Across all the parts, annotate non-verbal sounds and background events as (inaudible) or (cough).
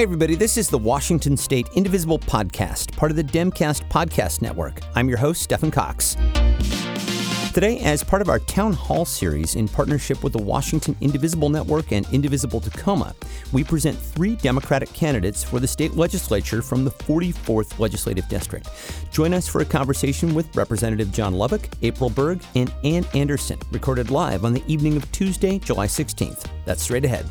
Hey, everybody, this is the Washington State Indivisible Podcast, part of the Demcast Podcast Network. I'm your host, Stephen Cox. Today, as part of our Town Hall series in partnership with the Washington Indivisible Network and Indivisible Tacoma, we present three Democratic candidates for the state legislature from the 44th Legislative District. Join us for a conversation with Representative John Lovick, April Berg, and Anne Anderson, recorded live on the evening of Tuesday, July 16th. That's straight ahead.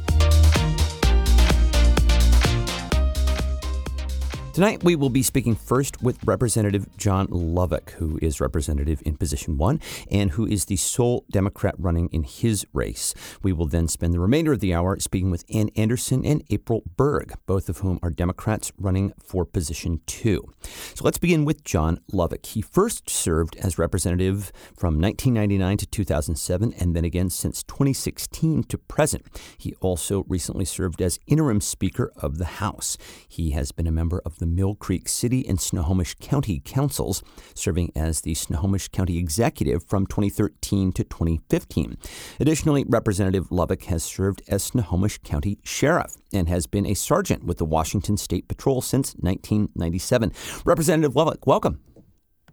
Tonight, we will be speaking first with Representative John Lovick, who is representative in position one and who is the sole Democrat running in his race. We will then spend the remainder of the hour speaking with Anne Anderson and April Berg, both of whom are Democrats running for position two. So let's begin with John Lovick. He first served as representative from 1999 to 2007 and then again since 2016 to present. He also recently served as interim Speaker of the House. He has been a member of the Mill Creek City and Snohomish County Councils, serving as the Snohomish County Executive from 2013 to 2015. Additionally, Representative Lovick has served as Snohomish County Sheriff and has been a sergeant with the Washington State Patrol since 1997. Representative Lovick, welcome.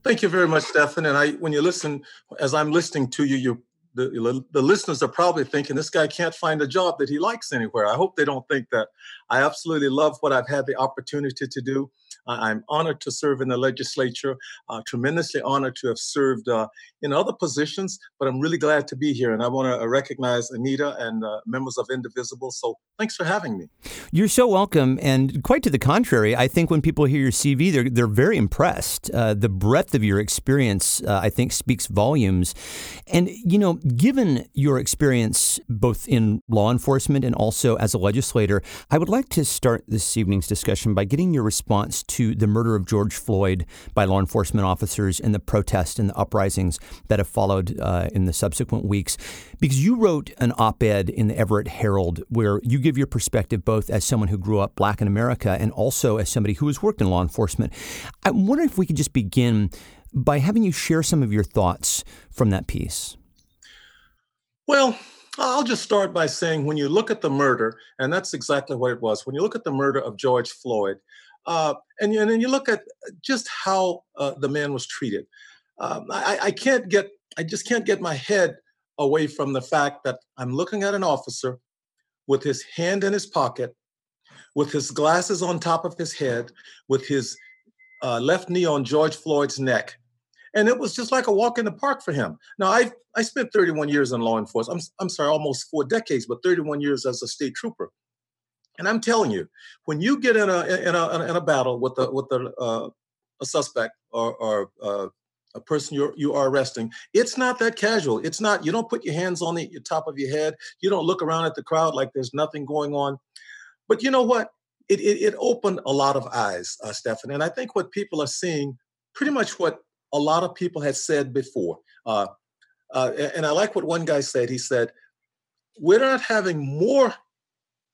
Thank you very much, Stefan. And I, when you listen, as I'm listening to you, you the, the listeners are probably thinking this guy can't find a job that he likes anywhere. I hope they don't think that. I absolutely love what I've had the opportunity to do. I'm honored to serve in the legislature, uh, tremendously honored to have served uh, in other positions, but I'm really glad to be here. And I want to uh, recognize Anita and uh, members of Indivisible. So thanks for having me. You're so welcome. And quite to the contrary, I think when people hear your CV, they're, they're very impressed. Uh, the breadth of your experience, uh, I think, speaks volumes. And, you know, given your experience both in law enforcement and also as a legislator, I would like to start this evening's discussion by getting your response to the murder of George Floyd by law enforcement officers and the protests and the uprisings that have followed uh, in the subsequent weeks. Because you wrote an op ed in the Everett Herald where you give your perspective both as someone who grew up black in America and also as somebody who has worked in law enforcement. I wonder if we could just begin by having you share some of your thoughts from that piece. Well, I'll just start by saying when you look at the murder, and that's exactly what it was, when you look at the murder of George Floyd, uh, and, and then you look at just how uh, the man was treated, um, I, I can't get, I just can't get my head away from the fact that I'm looking at an officer with his hand in his pocket, with his glasses on top of his head, with his uh, left knee on George Floyd's neck, and it was just like a walk in the park for him. Now, I I spent 31 years in law enforcement. I'm I'm sorry, almost four decades, but 31 years as a state trooper. And I'm telling you, when you get in a in a in a battle with a with a uh, a suspect or, or uh, a person you you are arresting, it's not that casual. It's not. You don't put your hands on the top of your head. You don't look around at the crowd like there's nothing going on. But you know what? It it, it opened a lot of eyes, uh. And I think what people are seeing, pretty much what a lot of people had said before. Uh, uh, and I like what one guy said. He said, We're not having more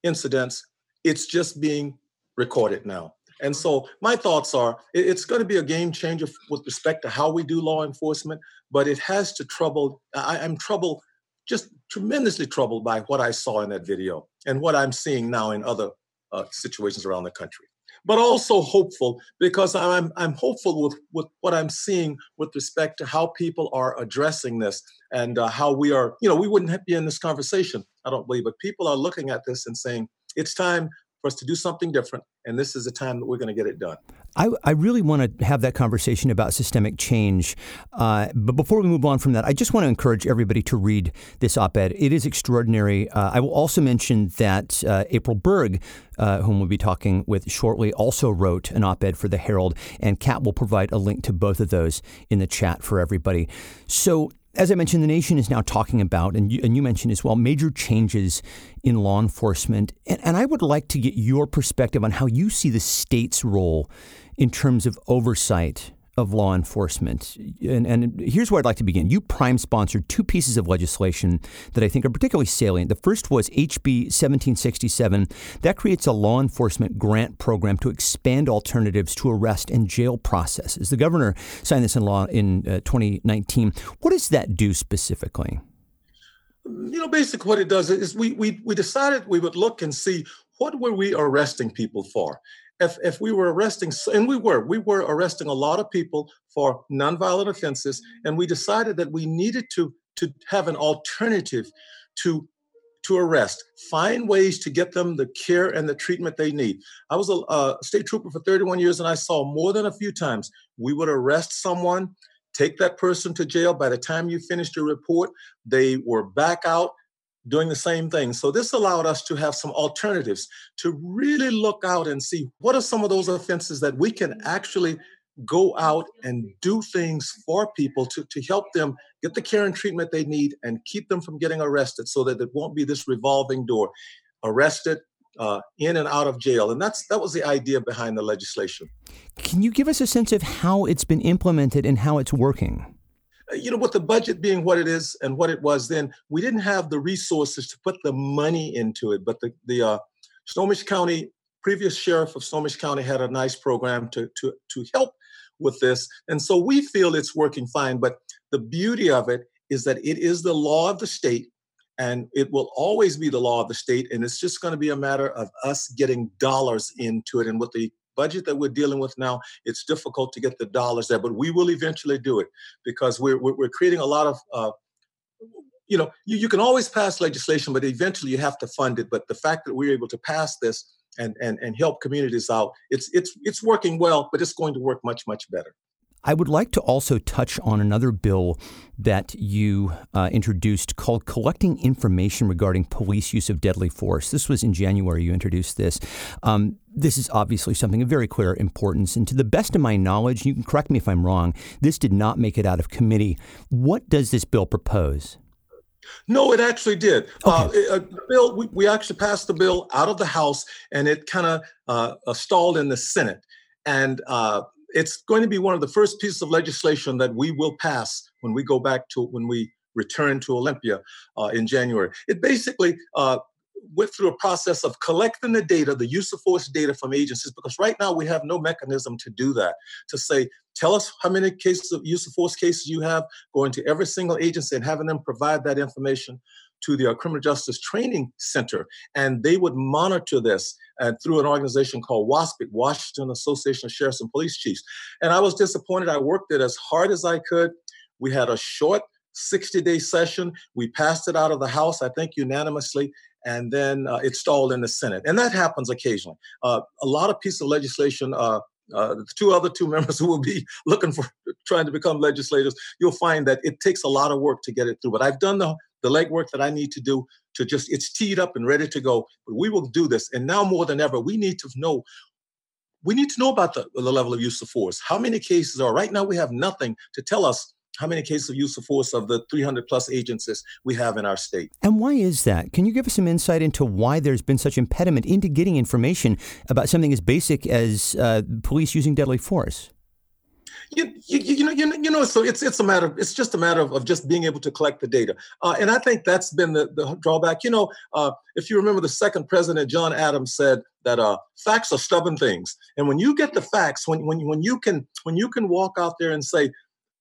incidents, it's just being recorded now. And so my thoughts are it's going to be a game changer with respect to how we do law enforcement, but it has to trouble. I, am troubled, just tremendously troubled by what I saw in that video and what I'm seeing now in other uh, situations around the country but also hopeful because I'm I'm hopeful with with what I'm seeing with respect to how people are addressing this and uh, how we are. You know, we wouldn't be in this conversation, I don't believe, but people are looking at this and saying it's time for us to do something different, and this is the time that we're going to get it done. I, I really want to have that conversation about systemic change. Uh, but before we move on from that, I just want to encourage everybody to read this op ed. It is extraordinary. Uh, I will also mention that uh, April Berg, uh, whom we'll be talking with shortly, also wrote an op ed for the Herald, and Kat will provide a link to both of those in the chat for everybody. So, as I mentioned, the nation is now talking about, and you, and you mentioned as well, major changes in law enforcement. And, and I would like to get your perspective on how you see the state's role in terms of oversight of law enforcement. And, and, here's where I'd like to begin. You prime sponsored two pieces of legislation that I think are particularly salient. The first was HB 1767. That creates a law enforcement grant program to expand alternatives to arrest and jail processes. The governor signed this in law in uh, 2019. What does that do specifically? You know, basically what it does is we, we, we decided we would look and see what were we arresting people for? If, if we were arresting, and we were, we were arresting a lot of people for nonviolent offenses, mm-hmm. and we decided that we needed to, to have an alternative to to arrest, find ways to get them the care and the treatment they need. I was a, a, state trooper for 31 years and I saw more than a few times we would arrest someone, take that person to jail. By the time you finished your report, they were back out doing the same thing. So this allowed us to have some alternatives to really look out and see what are some of those offenses that we can actually go out and do things for people to, to help them get the care and treatment they need and keep them from getting arrested so that it won't be this revolving door. Arrested uh, in and out of jail. And that's that was the idea behind the legislation. Can you give us a sense of how it's been implemented and how it's working you know with the budget being what it is and what it was then we didn't have the resources to put the money into it but the the uh, snohomish county previous sheriff of Snohomish County had a nice program to, to, to help with this. And so we feel it's working fine. But the beauty of it is that it is the law of the state and it will always be the law of the state. And it's just going to be a matter of us getting dollars into it. And with the budget that we're dealing with now, it's difficult to get the dollars there, but we will eventually do it because we're, we're, creating a lot of uh, you know, you, you can always pass legislation, but eventually you have to fund it. But the fact that we're able to pass this and, and, and help communities out. It's, it's, it's working well, but it's going to work much, much better. I would like to also touch on another bill that you uh, introduced called Collecting Information Regarding Police Use of Deadly Force. This was in January you introduced this. Um, this is obviously something of very clear importance. And to the best of my knowledge, you can correct me if I'm wrong, this did not make it out of committee. What does this bill propose? No, it actually did. Uh, okay. Uh, bill, we, we, actually passed the bill out of the House, and it kind of uh, uh, stalled in the Senate. And uh, it's going to be one of the first pieces of legislation that we will pass when we go back to when we return to Olympia uh, in January. It basically went through a process of collecting the data, the use of force data from agencies, because right now we have no mechanism to do that. To say, tell us how many cases of use of force cases you have, going to every single agency and having them provide that information to the uh, Criminal Justice Training Center, and they would monitor this and through an organization called WASPC, Washington Association of Sheriffs and Police Chiefs. And I was disappointed. I worked it as hard as I could. We had a short 60 day session. We passed it out of the House, I think unanimously, and then uh, it stalled in the Senate. And that happens occasionally. Uh, a lot of pieces of legislation. Uh, uh, the two other two (laughs) members who will be looking for trying to become legislators, you'll find that it takes a lot of work to get it through. But I've done the the legwork that I need to do to just it's teed up and ready to go. But we will do this. And now more than ever, we need to know we need to know about the, the level of use of force. How many cases are right now? We have nothing to tell us how many cases of use of force of the 300 plus agencies we have in our state. And why is that? Can you give us some insight into why there's been such impediment into getting information about something as basic as uh, police using deadly force? You, you, you, know, you, know, you know, so it's it's a matter. Of, it's just a matter of, of just being able to collect the data, uh, and I think that's been the, the drawback. You know, uh, if you remember, the second president, John Adams, said that uh, facts are stubborn things, and when you get the facts, when when when you can when you can walk out there and say,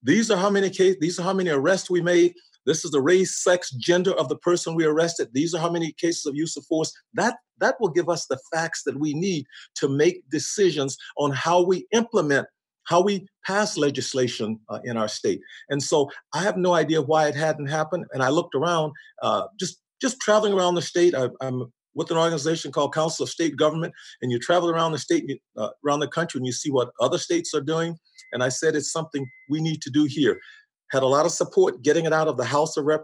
these are how many cases, these are how many arrests we made. This is the race, sex, gender of the person we arrested. These are how many cases of use of force. That that will give us the facts that we need to make decisions on how we implement how we pass legislation uh, in our state. And so I have no idea why it hadn't happened. And I looked around, uh, just just traveling around the state. I, am with an organization called Council of State Government, and you travel around the state, uh, around the country, and you see what other states are doing. And I said it's something we need to do here. Had a lot of support getting it out of the House of Rep,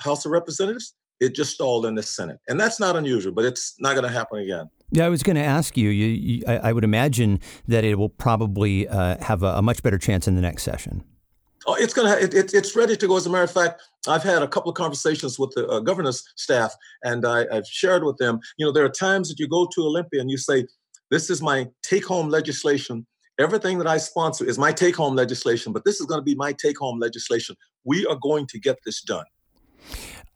House of Representatives. It just stalled in the Senate, and that's not unusual, but it's not going to happen again. Yeah, I was going to ask you. you, you I, I, would imagine that it will probably uh, have a, a much better chance in the next session. Oh, it's gonna. It, it, it's ready to go. As a matter of fact, I've had a couple of conversations with the uh, governor's staff, and I, I've shared with them. You know, there are times that you go to Olympia and you say, "This is my take-home legislation Everything that I sponsor is my take home legislation, but this is going to be my take home legislation. We are going to get this done.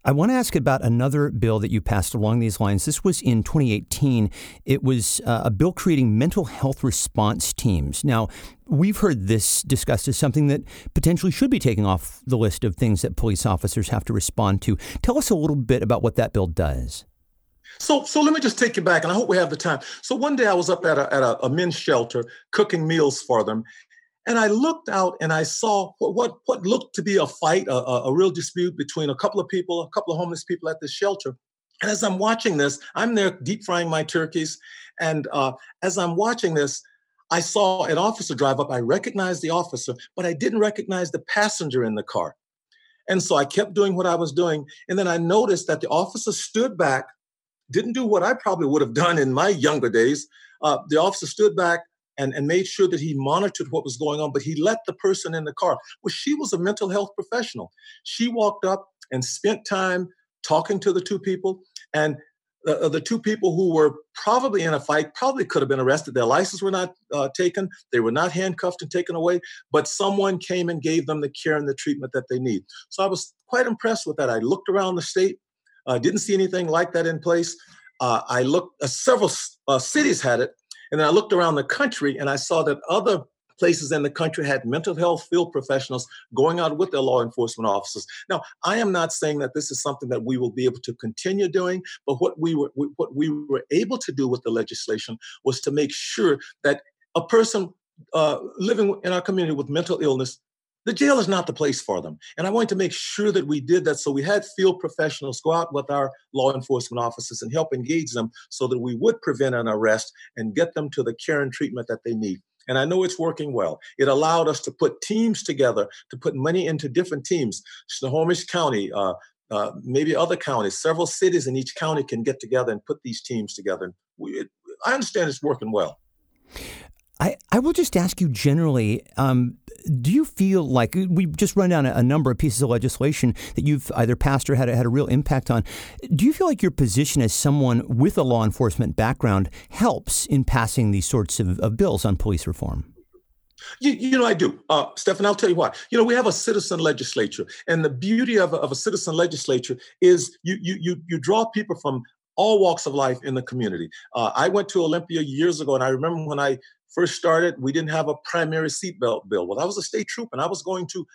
I want to ask about another bill that you passed along these lines. This was in 2018. It was uh, a bill creating mental health response teams. Now, we've heard this discussed as something that potentially should be taken off the list of things that police officers have to respond to. Tell us a little bit about what that bill does. So, so let me just take you back, and I hope we have the time. So one day I was up at a, at a, a men's shelter cooking meals for them, and I looked out and I saw what what, what looked to be a fight, a, a, real dispute between a couple of people, a couple of homeless people at this shelter. And as I'm watching this, I'm there deep frying my turkeys, and uh, as I'm watching this, I saw an officer drive up. I recognized the officer, but I didn't recognize the passenger in the car. And so I kept doing what I was doing. And then I noticed that the officer stood back, didn't do what I probably would have done in my younger days. Uh, the officer stood back and, and made sure that he monitored what was going on, but he let the person in the car. Well, she was a mental health professional. She walked up and spent time talking to the two people. And uh, the two people who were probably in a fight probably could have been arrested. Their licenses were not uh, taken, they were not handcuffed and taken away, but someone came and gave them the care and the treatment that they need. So I was quite impressed with that. I looked around the state, uh, didn't see anything like that in place. Uh, I looked, uh, several cities had it, and then I looked around the country and I saw that other places in the country had mental health field professionals going out with their law enforcement officers. Now, I am not saying that this is something that we will be able to continue doing, but what we were what we were able to do with the legislation was to make sure that a person uh, living in our community with mental illness the jail is not the place for them. And I wanted to make sure that we did that. So we had field professionals go out with our law enforcement officers and help engage them so that we would prevent an arrest and get them to the care and treatment that they need. And I know it's working well. It allowed us to put teams together, to put money into different teams. Snohomish County, uh, uh, maybe other counties, several cities in each county can get together and put these teams together. We, it, I understand it's working well. I, I will just ask you generally um, do you feel like we've just run down a, a, number of pieces of legislation that you've either passed or had had a real impact on? Do you feel like your position as someone with a law enforcement background helps in passing these sorts of, of bills on police reform? You, you, know, I do. Uh, Stephan, I'll tell you why. You know, we have a citizen legislature, and the beauty of a, of a citizen legislature is you, you, you, you draw people from all walks of life in the community. Uh, I went to Olympia years ago, and I remember when I first started, we didn't have a primary seatbelt bill. Well, I was a state trooper, and I was going to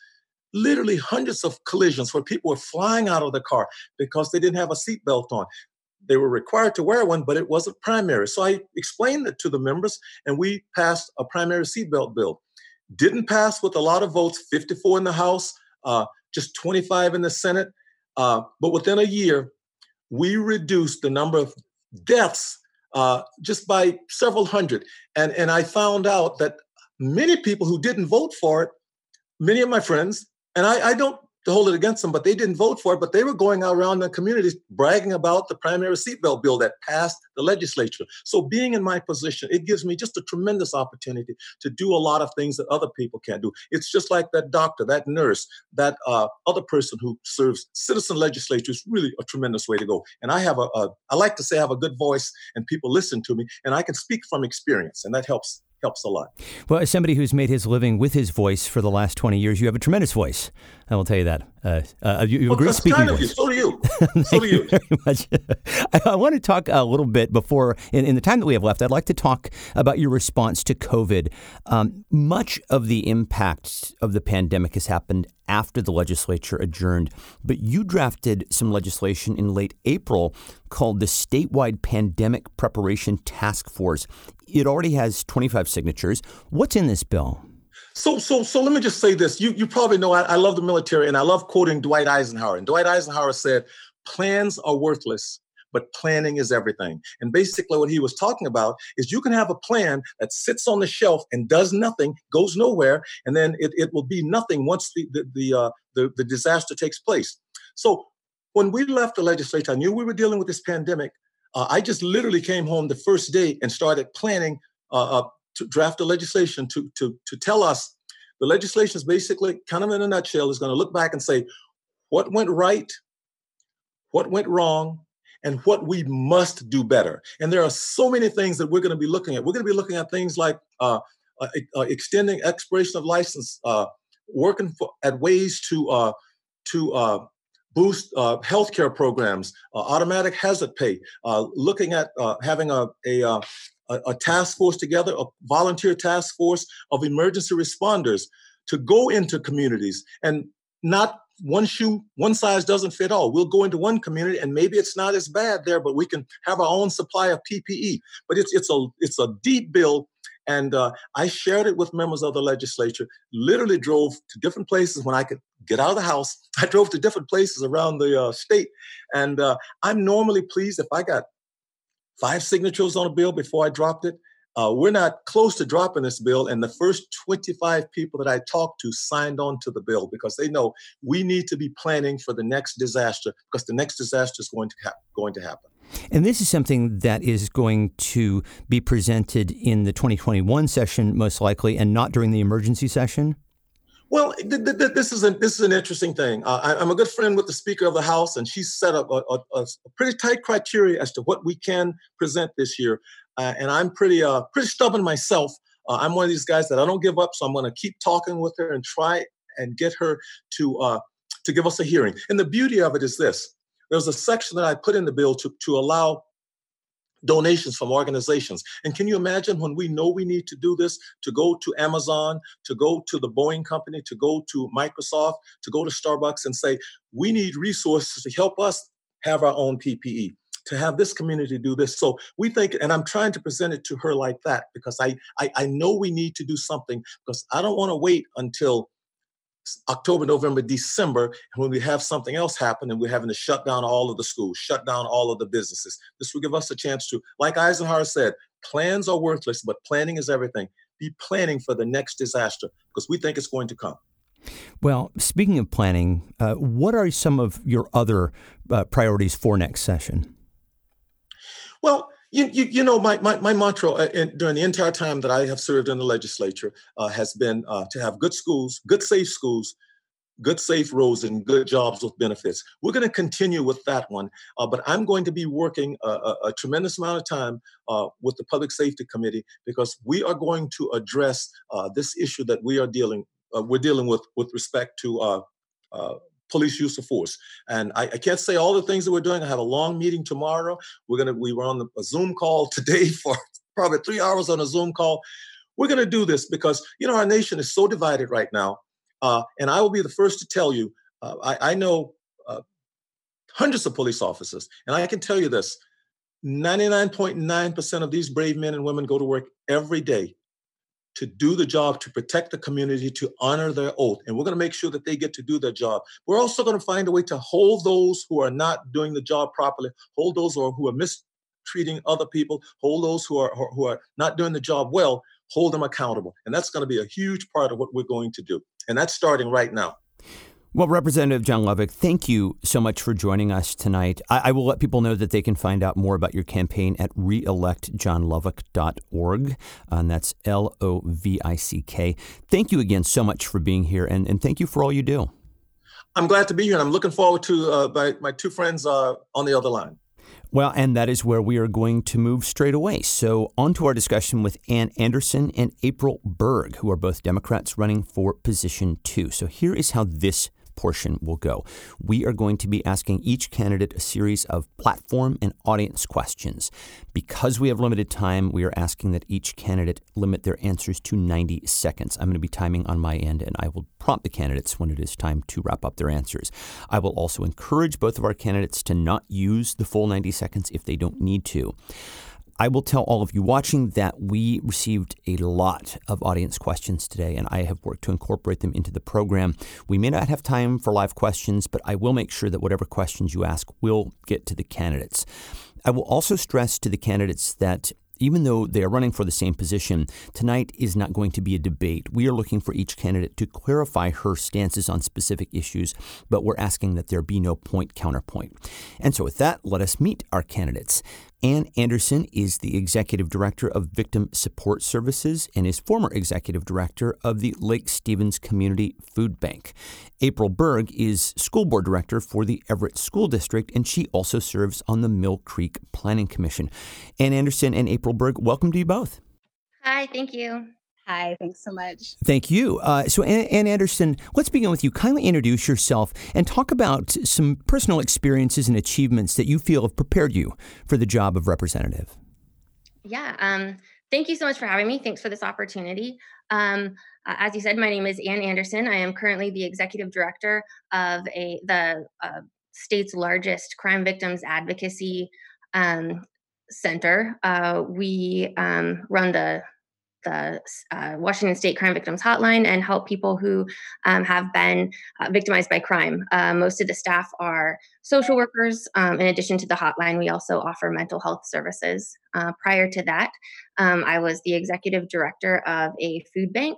literally hundreds of collisions where people were flying out of the car because they didn't have a seatbelt on. They were required to wear one, but it wasn't primary. So I explained it to the members, and we passed a primary seatbelt bill. Didn't pass with a lot of votes 54 in the House, uh, just 25 in the Senate. Uh, but within a year, we reduced the number of deaths uh, just by several hundred. And, and I found out that many people who didn't vote for it, many of my friends, and I, I don't to hold it against them, but they didn't vote for it. But they were going around the communities bragging about the primary seatbelt bill that passed the legislature. So being in my position, it gives me just a tremendous opportunity to do a lot of things that other people can't do. It's just like that doctor, that nurse, that uh, other person who serves citizen legislature is really a tremendous way to go. And I have a, a, I like to say I have a good voice and people listen to me and I can speak from experience and that helps helps a lot. Well, as somebody who's made his living with his voice for the last 20 years, you have a tremendous voice. I will tell you that. Uh, uh, you, you well, have a great speaking kind of voice. You. So do you. (laughs) so do you. very much. (laughs) I, I, want to talk a little bit before, in, in, the time that we have left, I'd like to talk about your response to COVID. Um, much of the impact of the pandemic has happened after the legislature adjourned, but you drafted some legislation in late April called the Statewide Pandemic Preparation Task Force. It already has 25 signatures. What's in this bill? So, so, so let me just say this. You, you probably know I, I love the military, and I love quoting Dwight Eisenhower. And Dwight Eisenhower said, "Plans are worthless but planning is everything. And basically, what he was talking about is you can have a plan that sits on the shelf and does nothing, goes nowhere, and then it, it will be nothing once the the the, uh, the the disaster takes place. So when we left the legislature, I knew we were dealing with this pandemic. Uh, I just literally came home the first day and started planning uh, uh, to draft a legislation to to to tell us the legislation is basically kind of in a nutshell is going to look back and say what went right, what went wrong, and what we must do better. And there are so many things that we're going to be looking at. We're going to be looking at things like uh, uh, uh, extending expiration of license, uh, working for, at ways to uh, to uh, boost healthcare programs, automatic hazard pay, looking at having a a, a, task force together, a volunteer task force of emergency responders to go into communities and not one shoe, one size doesn't fit all. We'll go into one community and maybe it's not as bad there, but we can have our own supply of PPE. But it's it's a it's a deep bill. And uh, I shared it with members of the legislature. Literally drove to different places when I could get out of the house. (laughs) I drove to different places around the uh, state, and uh, I'm normally pleased if I got five signatures on a bill before I dropped it. Uh, we're not close to dropping this bill, and the first 25 people that I talked to signed on to the bill because they know we need to be planning for the next disaster because the next disaster is going to ha- going to happen. And this is something that is going to be presented in the 2021 session, most likely, and not during the emergency session. Well, th- th- this is an this is an interesting thing. Uh, I, am a good friend with the Speaker of the House, and she's set up a, a, a, pretty tight criteria as to what we can present this year. Uh, and I'm pretty uh, pretty stubborn myself. Uh, I'm one of these guys that I don't give up, so I'm going to keep talking with her and try and get her to uh, to give us a hearing. And the beauty of it is this: there's a section that I put in the bill to to allow donations from organizations. And can you imagine when we know we need to do this to go to Amazon, to go to the Boeing company, to go to Microsoft, to go to Starbucks and say, we need resources to help us have our own PPE to have this community do this. So we think, and I'm trying to present it to her like that because I, I, I know we need to do something because I don't want to wait until October, November, December, when we have something else happen and we're having to shut down all of the schools, shut down all of the businesses. This will give us a chance to, like Eisenhower said, plans are worthless, but planning is everything. Be planning for the next disaster because we think it's going to come. Well, speaking of planning, uh, what are some of your other uh, priorities for next session? Well, you, you, you know, my, my, my mantra uh, in, during the entire time that I have served in the legislature uh, has been uh, to have good schools, good, safe schools, good, safe roads, and good jobs with benefits. We're going to continue with that one, uh, but I'm going to be working a, a, a tremendous amount of time uh, with the Public Safety Committee because we are going to address uh, this issue that we are dealing we're dealing with with respect to police use of force. And I, I, can't say all the things that we're doing. I have a long meeting tomorrow. We're gonna we were on the, a Zoom call (laughs) today for probably three hours on a Zoom call. We're gonna do this because you know our nation is so divided right now. Uh, and I will be the first to tell you. Uh, I, I, know uh, hundreds of police officers, and I can tell you this: 99.9% of these brave men and women go to work every day to do the job, to protect the community, to honor their oath. And we're going to make sure that they get to do their job. We're also going to find a way to hold those who are not doing the job properly, hold those who are, mistreating other people, hold those who are, who are not doing the job well, hold them accountable. And that's going to be a huge part of what we're going to do. And that's starting right now. Well, Representative John Lovick, thank you so much for joining us tonight. I, I, will let people know that they can find out more about your campaign at reelectjohnlovick.org, and that's L O V I C K. Thank you again so much for being here, and, and thank you for all you do. I'm glad to be here, and I'm looking forward to uh, my, my two friends uh, on the other line. Well, and that is where we are going to move straight away. So, on to our discussion with Anne Anderson and April Berg, who are both Democrats running for position two. So, here is how this portion will go. We are going to be asking each candidate a series of platform and audience questions. Because we have limited time, we are asking that each candidate limit their answers to 90 seconds. I'm going to be timing on my end, and I will prompt the candidates when it is time to wrap up their answers. I will also encourage both of our candidates to not use the full 90 seconds if they don't need to. I will tell all of you watching that we received a lot of audience questions today, and I have worked to incorporate them into the program. We may not have time for live questions, but I will make sure that whatever questions you ask will get to the candidates. I will also stress to the candidates that even though they are running for the same position, tonight is not going to be a debate. We are looking for each candidate to clarify her stances on specific issues, but we're asking that there be no point counterpoint. And so, with that, let us meet our candidates. Anne Anderson is the Executive Director of Victim Support Services and is former Executive Director of the Lake Stevens Community Food Bank. April Berg is School Board Director for the Everett School District, and she also serves on the Mill Creek Planning Commission. Anne Anderson and April Berg, welcome to you both. Hi, thank you. Hi, thanks so much. Thank you. Uh, so, Anne Anderson, let's begin with you. Kindly introduce yourself and talk about some personal experiences and achievements that you feel have prepared you for the job of representative. Yeah. Um, thank you so much for having me. Thanks for this opportunity. Um, as you said, my name is Anne Anderson. I am currently the executive director of a the uh, state's largest crime victims advocacy um, center. Uh, we um, run the the uh, Washington State Crime Victims Hotline and help people who um, have been uh, victimized by crime. Uh, most of the staff are social workers. Um, in addition to the hotline, we also offer mental health services. Uh, prior to that, um, I was the executive director of a food bank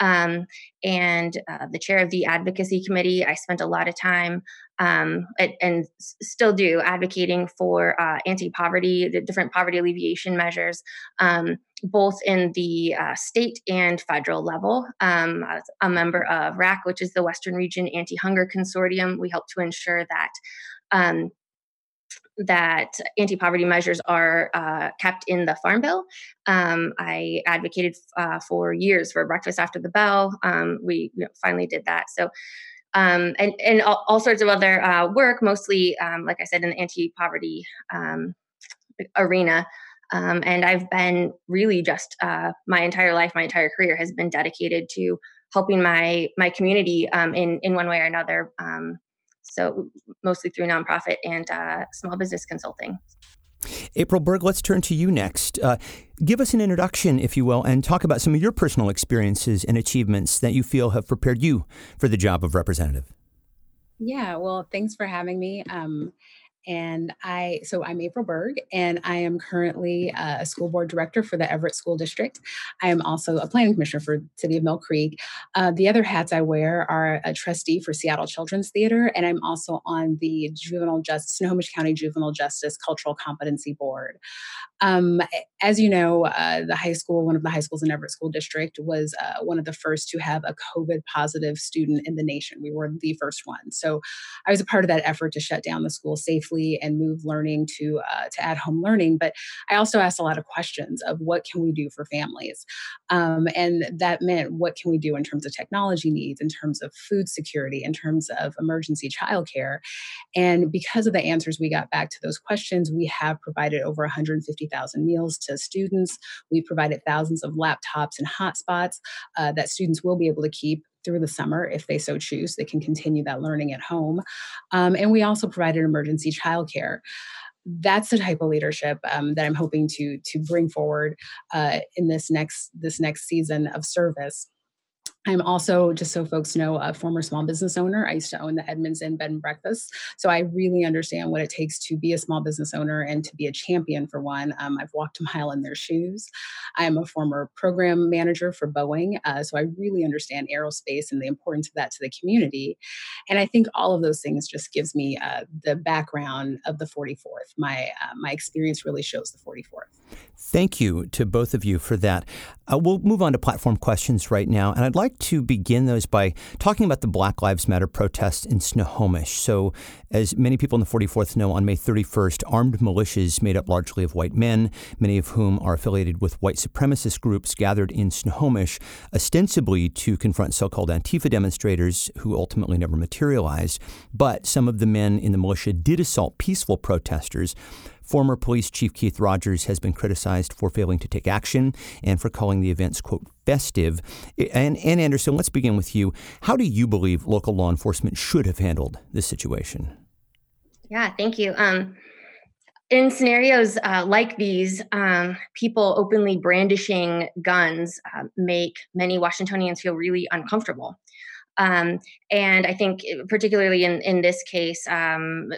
um, and uh, the chair of the advocacy committee. I spent a lot of time um, and, still do advocating for uh, anti-poverty, the different poverty alleviation measures, um, both in the uh, state and federal level. Um, a member of RAC, which is the Western Region Anti-Hunger Consortium. We help to ensure that um, that anti-poverty measures are uh, kept in the farm bill. Um, I advocated uh, for years for breakfast after the bell. Um, we you know, finally did that. So um, and and all, all, sorts of other uh, work, mostly um, like I said in the anti-poverty um, arena. Um, and I've been really just uh, my entire life, my entire career has been dedicated to helping my my community um, in in one way or another. Um, so mostly through nonprofit and uh, small business consulting. April Berg, let's turn to you next. Uh, give us an introduction, if you will, and talk about some of your personal experiences and achievements that you feel have prepared you for the job of representative. Yeah, well, thanks for having me. Um, and I, so I'm April Berg, and I am currently uh, a school board director for the Everett School District. I am also a planning commissioner for City of Mill Creek. Uh, the other hats I wear are a trustee for Seattle Children's Theater, and I'm also on the Juvenile Justice, Snohomish County Juvenile Justice Cultural Competency Board. Um, as you know, uh, the high school, one of the high schools in Everett School District, was uh, one of the first to have a COVID positive student in the nation. We were the first one. So I was a part of that effort to shut down the school safely and move learning to, uh, to at home learning. But I also asked a lot of questions of what can we do for families? Um, and that meant what can we do in terms of technology needs, in terms of food security, in terms of emergency childcare. And because of the answers we got back to those questions, we have provided over 150,000 meals to students. We've provided thousands of laptops and hotspots uh, that students will be able to keep through the summer if they so choose. They can continue that learning at home. Um, and we also provided emergency childcare that's the type of leadership um, that I'm hoping to to bring forward uh, in this next this next season of service. I'm also, just so folks know, a former small business owner. I used to own the Edmonds Inn Bed and Breakfast. So I really understand what it takes to be a small business owner and to be a champion for one. Um, I've walked a mile in their shoes. I'm a former program manager for Boeing. Uh, so I really understand aerospace and the importance of that to the community. And I think all of those things just gives me uh, the background of the 44th. My, uh, my experience really shows the 44th. Thank you to both of you for that. Uh, we'll move on to platform questions right now. And I'd like to begin those by talking about the Black Lives Matter protests in Snohomish. So, as many people in the 44th know, on May 31st, armed militias made up largely of white men, many of whom are affiliated with white supremacist groups, gathered in Snohomish, ostensibly to confront so called Antifa demonstrators who ultimately never materialized. But some of the men in the militia did assault peaceful protesters. Former police chief Keith Rogers has been criticized for failing to take action and for calling the events, quote, festive. And Anne Anderson, let's begin with you. How do you believe local law enforcement should have handled this situation? Yeah, thank you. Um, in scenarios uh, like these, um, people openly brandishing guns uh, make many Washingtonians feel really uncomfortable. Um, and I think, particularly in, in this case, um,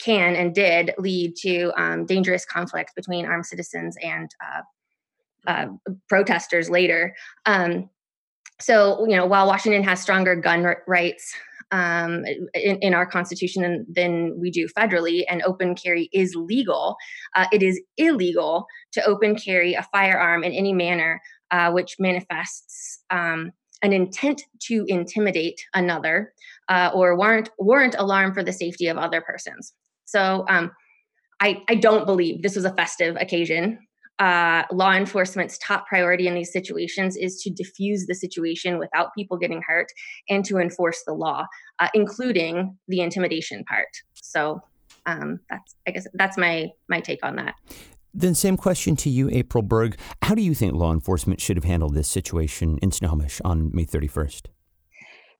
can and did lead to um, dangerous conflict between armed citizens and uh, uh, protesters later. Um, so, you know, while Washington has stronger gun rights um, in, in, our Constitution than, than, we do federally, and open carry is legal, uh, it is illegal to open carry a firearm in any manner uh, which manifests um, an intent to intimidate another uh, or warrant warrant alarm for the safety of other persons. So um, I, I don't believe this was a festive occasion. Uh, law enforcement's top priority in these situations is to diffuse the situation without people getting hurt and to enforce the law, uh, including the intimidation part. So um, that's I guess that's my my take on that. Then, same question to you, April Berg. How do you think law enforcement should have handled this situation in Snohomish on May 31st?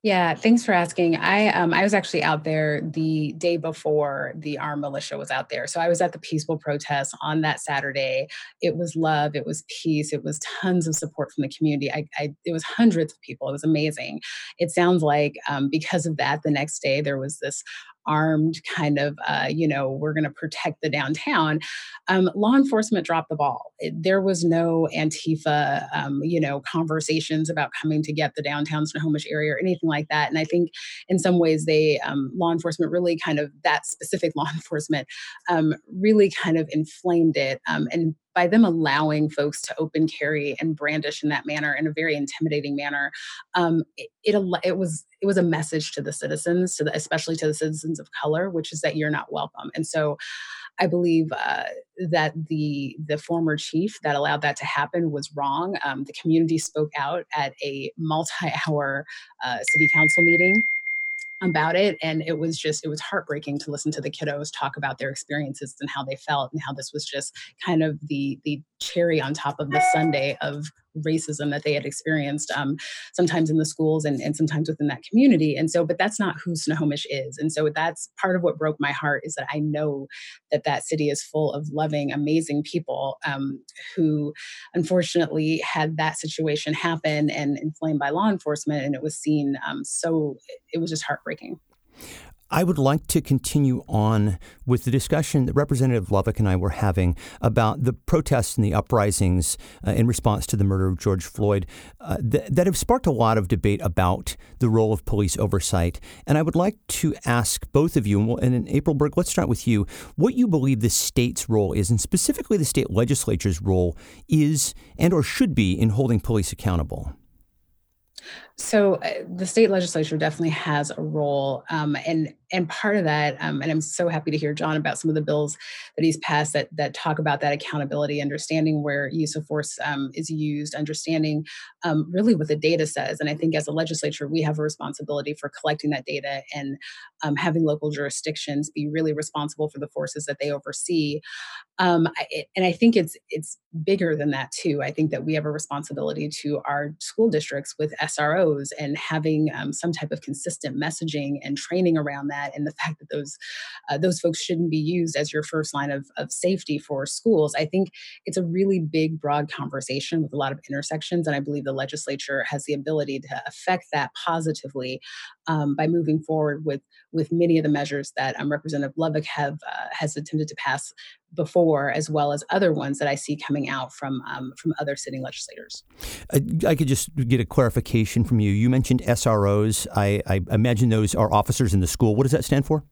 Yeah, thanks for asking. I um, I was actually out there the day before the armed militia was out there. So I was at the peaceful protest on that Saturday. It was love, it was peace, it was tons of support from the community. I, I it was hundreds of people. It was amazing. It sounds like um, because of that, the next day there was this armed kind of, uh, you know, we're going to protect the downtown. Um, law enforcement dropped the ball. It, there was no Antifa, um, you know, conversations about coming to get the downtown Snohomish area or anything like that. And I think in some ways they, um, law enforcement really kind of, that specific (laughs) law enforcement um, really kind of inflamed it um, and by them allowing folks to open carry and brandish in that manner in a very intimidating manner um, it, it, it was it was a message to the citizens to the, especially to the citizens of color which is that you're not welcome and so I believe uh, that the the former chief that allowed that to happen was wrong. Um, the community spoke out at a multi-hour uh, city council meeting about it and it was just it was heartbreaking to listen to the kiddos talk about their experiences and how they felt and how this was just kind of the the cherry on top of the sundae of racism that they had experienced um, sometimes in the schools and, and sometimes within that community. And so but that's not who snohomish is. And so that's part of what broke my heart is that i know that that city is full of loving amazing people um, who unfortunately had that situation happen and inflamed by law enforcement. And it was seen um, so it was just heartbreaking I would like to continue on with the discussion that Representative Lovick and I were having about the protests and the uprisings uh, in response to the murder of George Floyd uh, th- that have sparked a lot of debate about the role of police oversight. And I would like to ask both of you, and, and April Berg, let's start with you, what you believe the state's role is, and specifically the state legislature's role is and or should be in holding police accountable. So uh, the state legislature definitely has a role, um, and and part of that, um, and I'm so happy to hear John about some of the bills that he's passed that that talk about that accountability, understanding where use of force um, is used, understanding um, really what the data says. And I think as a legislature, we have a responsibility for collecting that data and um, having local jurisdictions be really responsible for the forces that they oversee. Um, I, and I think it's it's bigger than that too. I think that we have a responsibility to our school districts with SROs and having um, some type of consistent messaging and training around that, and the fact that those uh, those folks shouldn't be used as your first line of, of safety for schools. I think it's a really big, broad conversation with a lot of intersections, and I believe the legislature has the ability to affect that positively um, by moving forward with with many of the measures that um, Representative Lovick have uh, has attempted to pass before, as well as other ones that I see coming out from um, from other sitting legislators. I, I, could just get a clarification from you. You mentioned SROs. I, I imagine those are officers in the school. What does that stand for?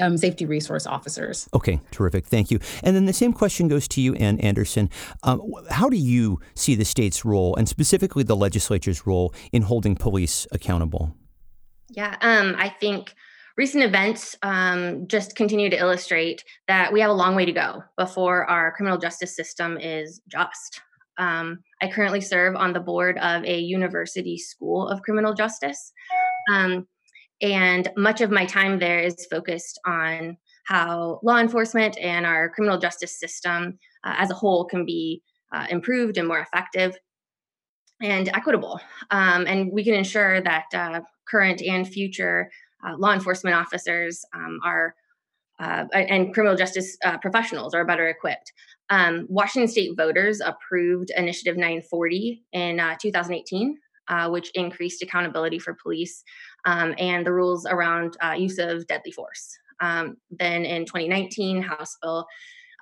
Um, safety resource officers. Okay, terrific. Thank you. And then the same question goes to you, Anne Anderson. Um, how do you see the state's role, and specifically the legislature's role, in holding police accountable? Yeah, um, I think recent events um, just continue to illustrate that we have a long way to go before our criminal justice system is just. Um, I currently serve on the board of a university school of criminal justice. Um, and much of my time there is focused on how law enforcement and our criminal justice system uh, as a whole can be uh, improved and more effective and equitable. Um, and we can ensure that uh, current and future uh, law enforcement officers um, are uh, and criminal justice uh, professionals are better equipped. Um, Washington state voters approved Initiative 940 in uh, 2018, uh, which increased accountability for police um, and the rules around uh, use of deadly force. Um, then in 2019, House Bill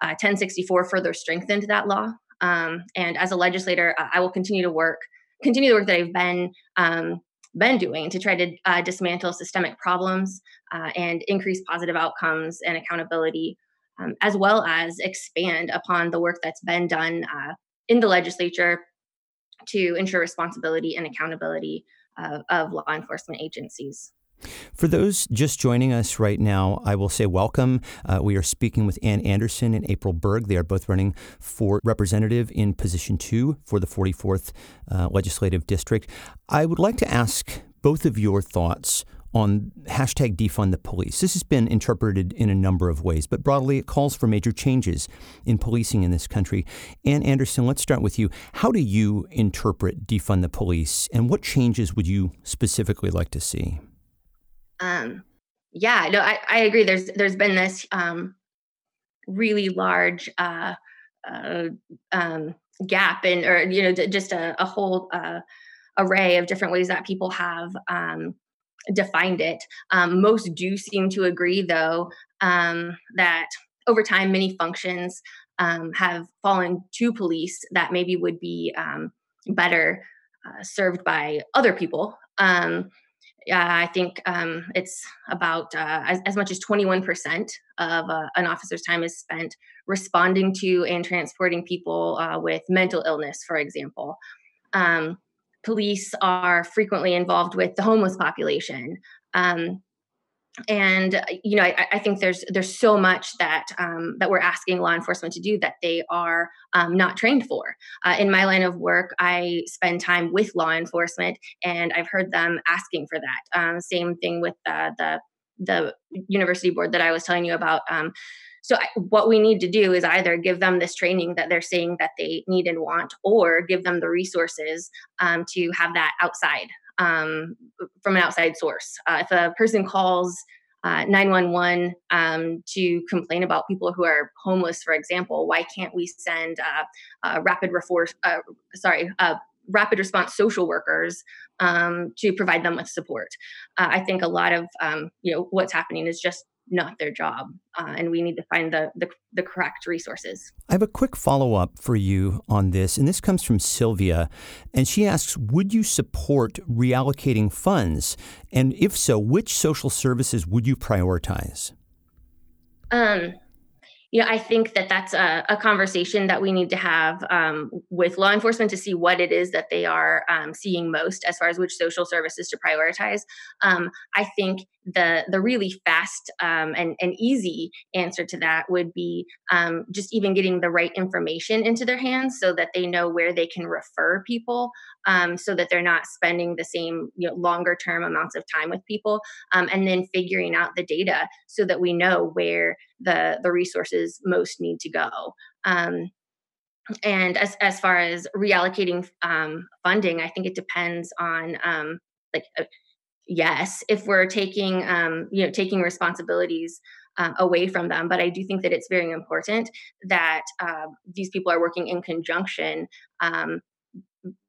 1064 further strengthened that law. Um, and as a legislator, I will continue to work, continue the work that I've been um, been doing to try to uh, dismantle systemic problems uh, and increase positive outcomes and accountability, um, as well as expand upon the work that's been done uh, in the legislature to ensure responsibility and accountability of law enforcement agencies. For those just joining us right now, I will say welcome. Uh, we are speaking with Anne Anderson and April Berg. They are both running for representative in position two for the 44th uh, legislative district. I would like to ask both of your thoughts on hashtag defund the police. This has been interpreted in a number of ways, but broadly it calls for major changes in policing in this country. Anne Anderson, let's start with you. How do you interpret defund the police, and what changes would you specifically like to see? Um, yeah, no, I, I agree. There's there's been this um, really large uh, uh, um, gap in, or you know, just a, a whole uh, array of different ways that people have um, defined it. Um, most do seem to agree, though, um, that over time, many functions um, have fallen to police that maybe would be um, better uh, served by other people. Um, I think um, it's about uh, as, as, much as 21% of uh, an officer's time is spent responding to and transporting people uh, with mental illness, for example. Um, police are frequently involved with the homeless population. Um, and uh, you know, I, I, think there's there's so much that um, that we're asking law enforcement to do that they are um, not trained for. Uh, in my line of work, I spend time with law enforcement, and I've heard them asking for that. Um, same thing with uh, the the university board that I was telling you about. Um, so, I, what we need to do is either give them this training that they're saying that they need and want, or give them the resources um, to have that outside um, from an outside source. Uh, if a person calls uh, 911 um, to complain about people who are homeless, for example, why can't we send uh, rapid reforce, uh, sorry, rapid response social workers um, to provide them with support? Uh, I think a lot of um, you know what's happening is just not their job, uh, and we need to find the, the, the correct resources. I have a quick follow up for you on this, and this comes from Sylvia, and she asks, "Would you support reallocating funds, and if so, which social services would you prioritize?" Um, you know, I think that that's a, a conversation that we need to have um, with law enforcement to see what it is that they are um, seeing most as far as which social services to prioritize. Um, I think the the really fast um, and and easy answer to that would be um, just even getting the right information into their hands so that they know where they can refer people, um, so that they're not spending the same you know, longer term amounts of time with people, um, and then figuring out the data so that we know where the the resources most need to go. Um, and as as far as reallocating um, funding, I think it depends on like uh, yes if we're taking um, you know taking responsibilities away from them but i do think that it's very important that uh, these people are working in conjunction um,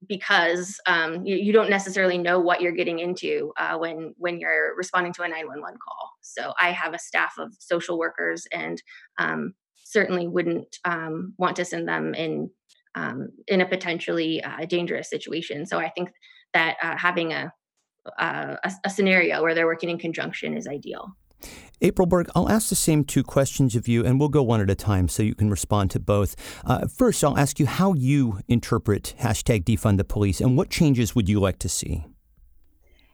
because um, you, you, don't necessarily know what you're getting into uh, when when you're responding to a 911 call so i have a staff of social workers and um, certainly wouldn't um, want to send them in um, in a potentially uh, dangerous situation so i think that uh, having a uh, a, a scenario where they're working in conjunction is ideal. April Berg, I'll ask the same two questions of you, and we'll go one at a time so you can respond to both. Uh, first, I'll ask you how you interpret hashtag defund the police and what changes would you like to see?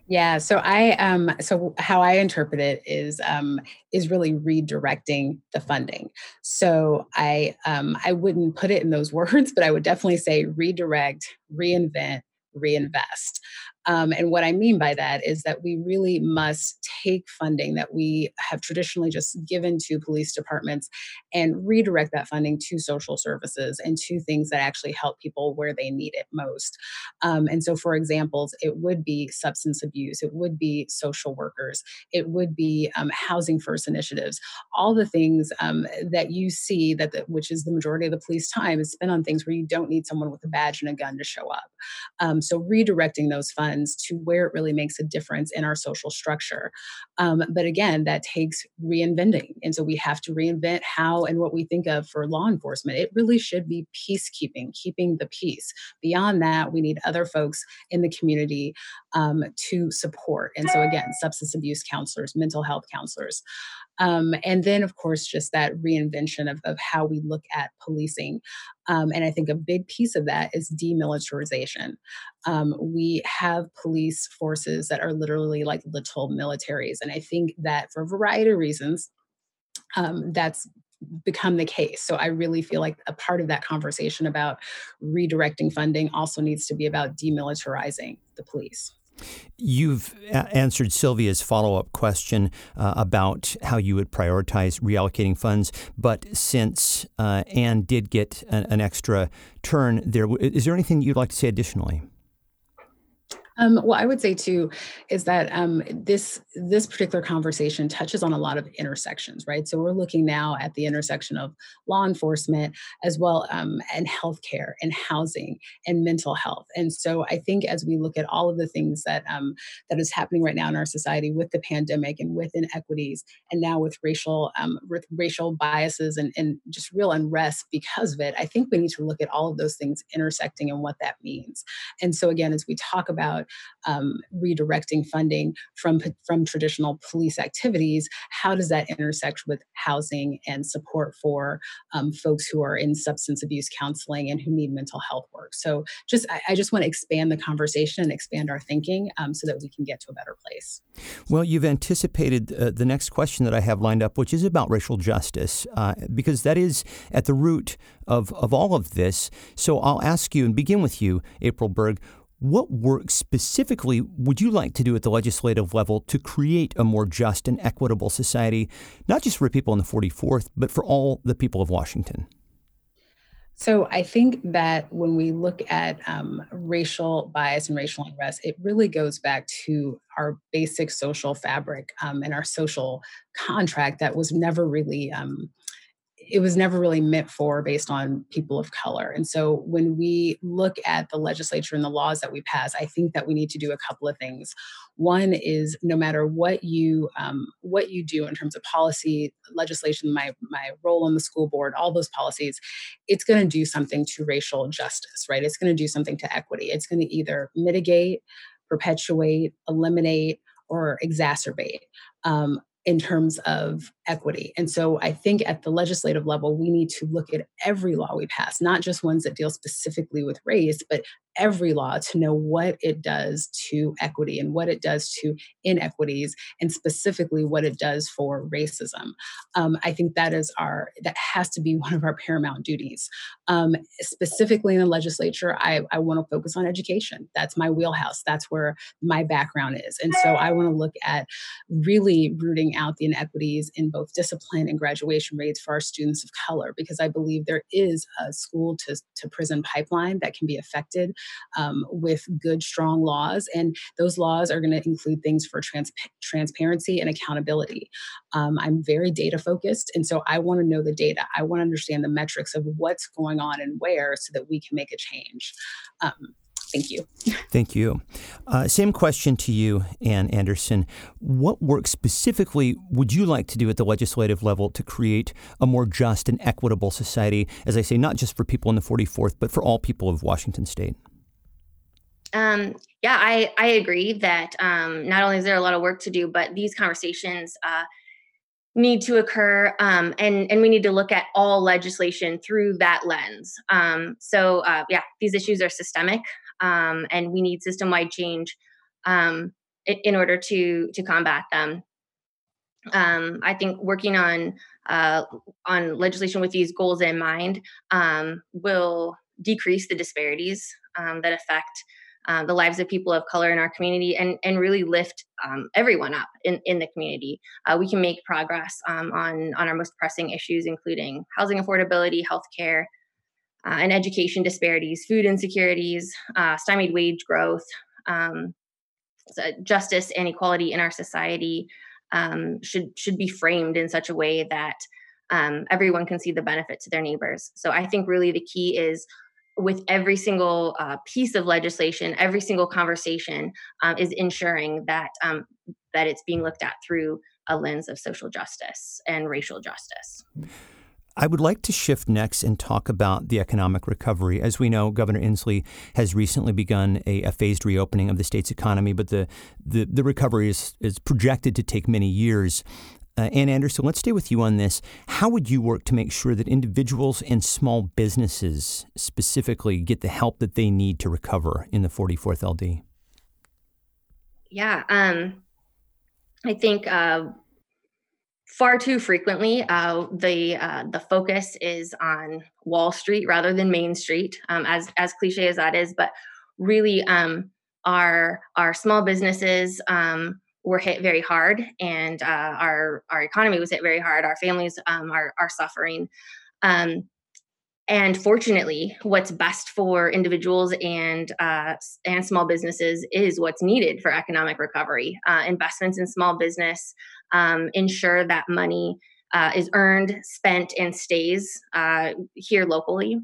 Yeah, so I um so how I interpret it is um is really redirecting the funding. So I um I wouldn't put it in those (laughs) words, but I would definitely say redirect, reinvent, reinvest. Um, and what I mean by that is that we really must take funding that we have traditionally just given to police departments and redirect that funding to social services and to things that actually help people where they need it most. Um, and so, for examples, it would be substance abuse, it would be social workers, it would be um, housing first initiatives, all the things um, that you see that, the, which is the majority of the police time, is spent on things where you don't need someone with a badge and a gun to show up. Um, so, redirecting those funds to where it really makes a difference in our social structure. Um, but again, that takes reinventing. And so, we have to reinvent how and what we think of for law enforcement. It really should be peacekeeping, keeping the peace. Beyond that, we need other folks in the community um, to support. And so, again, substance abuse counselors, mental health counselors. Um, and then, of course, just that reinvention of, of how we look at policing. Um, and I think a big piece of that is demilitarization. Um, we have police forces that are literally like little militaries. And I think that for a variety of reasons, um, that's become the case. So I really feel like a part of that conversation about redirecting funding also needs to be about demilitarizing the police. You've answered Sylvia's follow up question uh, about how you would prioritize reallocating funds, but since uh, Anne did get an, an extra turn, there is there anything you'd like to say additionally? Um, well, I would say too is that um, this this particular conversation touches on a lot of intersections, right? So we're looking now at the intersection of law enforcement as well um, and healthcare and housing and mental health. And so I think as we look at all of the things that um, that is happening right now in our society with the pandemic and with inequities, and now with racial um, with racial biases and, and just real unrest because of it, I think we need to look at all of those things intersecting and what that means. And so again, as we talk about um, redirecting funding from from traditional police activities, how does that intersect with housing and support for um, folks who are in substance abuse counseling and who need mental health work? So, just I, I just want to expand the conversation and expand our thinking um, so that we can get to a better place. Well, you've anticipated uh, the next question that I have lined up, which is about racial justice, uh, because that is at the root of, of all of this. So I'll ask you and begin with you, April Berg. What work specifically would you like to do at the legislative level to create a more just and equitable society, not just for people in the 44th, but for all the people of Washington? So I think that when we look at um, racial bias and racial unrest, it really goes back to our basic social fabric um, and our social contract that was never really um, it was never really meant for based on people of color. And so when we look at the legislature and the laws that we pass, I think that we need to do a couple of things. One is no matter what you um, what you do in terms of policy, legislation, my my role on the school board, all those policies, it's going to do something to racial justice, right? It's going to do something to equity. It's going to either mitigate, perpetuate, eliminate, or exacerbate. Um, in terms of equity. And so I think at the legislative level, we need to look at every law we pass, not just ones that deal specifically with race, but every law to know what it does to equity and what it does to inequities and specifically what it does for racism. Um, i think that is our that has to be (laughs) one of our paramount duties. Um, specifically in the legislature i, I want to focus on education. That's my wheelhouse. That's where my background is. And so i want to look at really rooting out the inequities in both discipline and graduation rates for our students of color because i believe there is a school to, to prison pipeline that can be affected um, with good, strong laws. And those laws are going to include things for trans- transparency and accountability. Um, I'm very data focused. And so I want to know the data. I want to understand the metrics of what's going on and where so that we can make a change. Um, Thank you. Thank you. Uh, same question to you, Anne Anderson. What work specifically would you like to do at the legislative level to create a more just and equitable society, as I say, not just for people in the 44th, but for all people of Washington state? Um, yeah, I, I agree that um, not only is there a lot of work to do, but these conversations uh, need to occur, um, and and we need to look at all legislation through that lens. Um, so uh, yeah, these issues are systemic, um, and we need system wide change um, in, order to to combat them. I think working on uh, on legislation with these goals in mind will decrease the disparities that affect uh, the lives of people of color in our community and, and really lift um, everyone up in, in the community. Uh, we can make progress um, on, on our most pressing issues, including housing affordability, healthcare, uh, and education disparities, food insecurities, uh, stymied wage growth, um, justice and equality in our society um, should should be framed in such a way that um, everyone can see the benefit to their neighbors. So I think really the key is with every single uh, piece of legislation, every single conversation um, is ensuring that um, that it's being looked at through a lens of social justice and racial justice. I would like to shift next and talk about the economic recovery. As we know, Governor Inslee has recently begun a, a phased reopening of the state's economy, but the, the, the recovery is, is projected to take many years. Uh, Anne Anderson, let's stay with you on this. How would you work to make sure that individuals and small businesses specifically get the help that they need to recover in the 44th LD? Yeah, um, I think uh, far too frequently uh, the uh, the focus is on Wall Street rather than Main Street, um, as as cliche as that is. But really, um, our our small businesses um, were hit very hard, and uh, our our economy was hit very hard. Our families um, are are suffering. Um, and fortunately, what's best for individuals and uh, and small businesses is what's needed for economic recovery. Uh, investments in small business um, ensure that money uh, is earned, spent, and stays uh, here locally.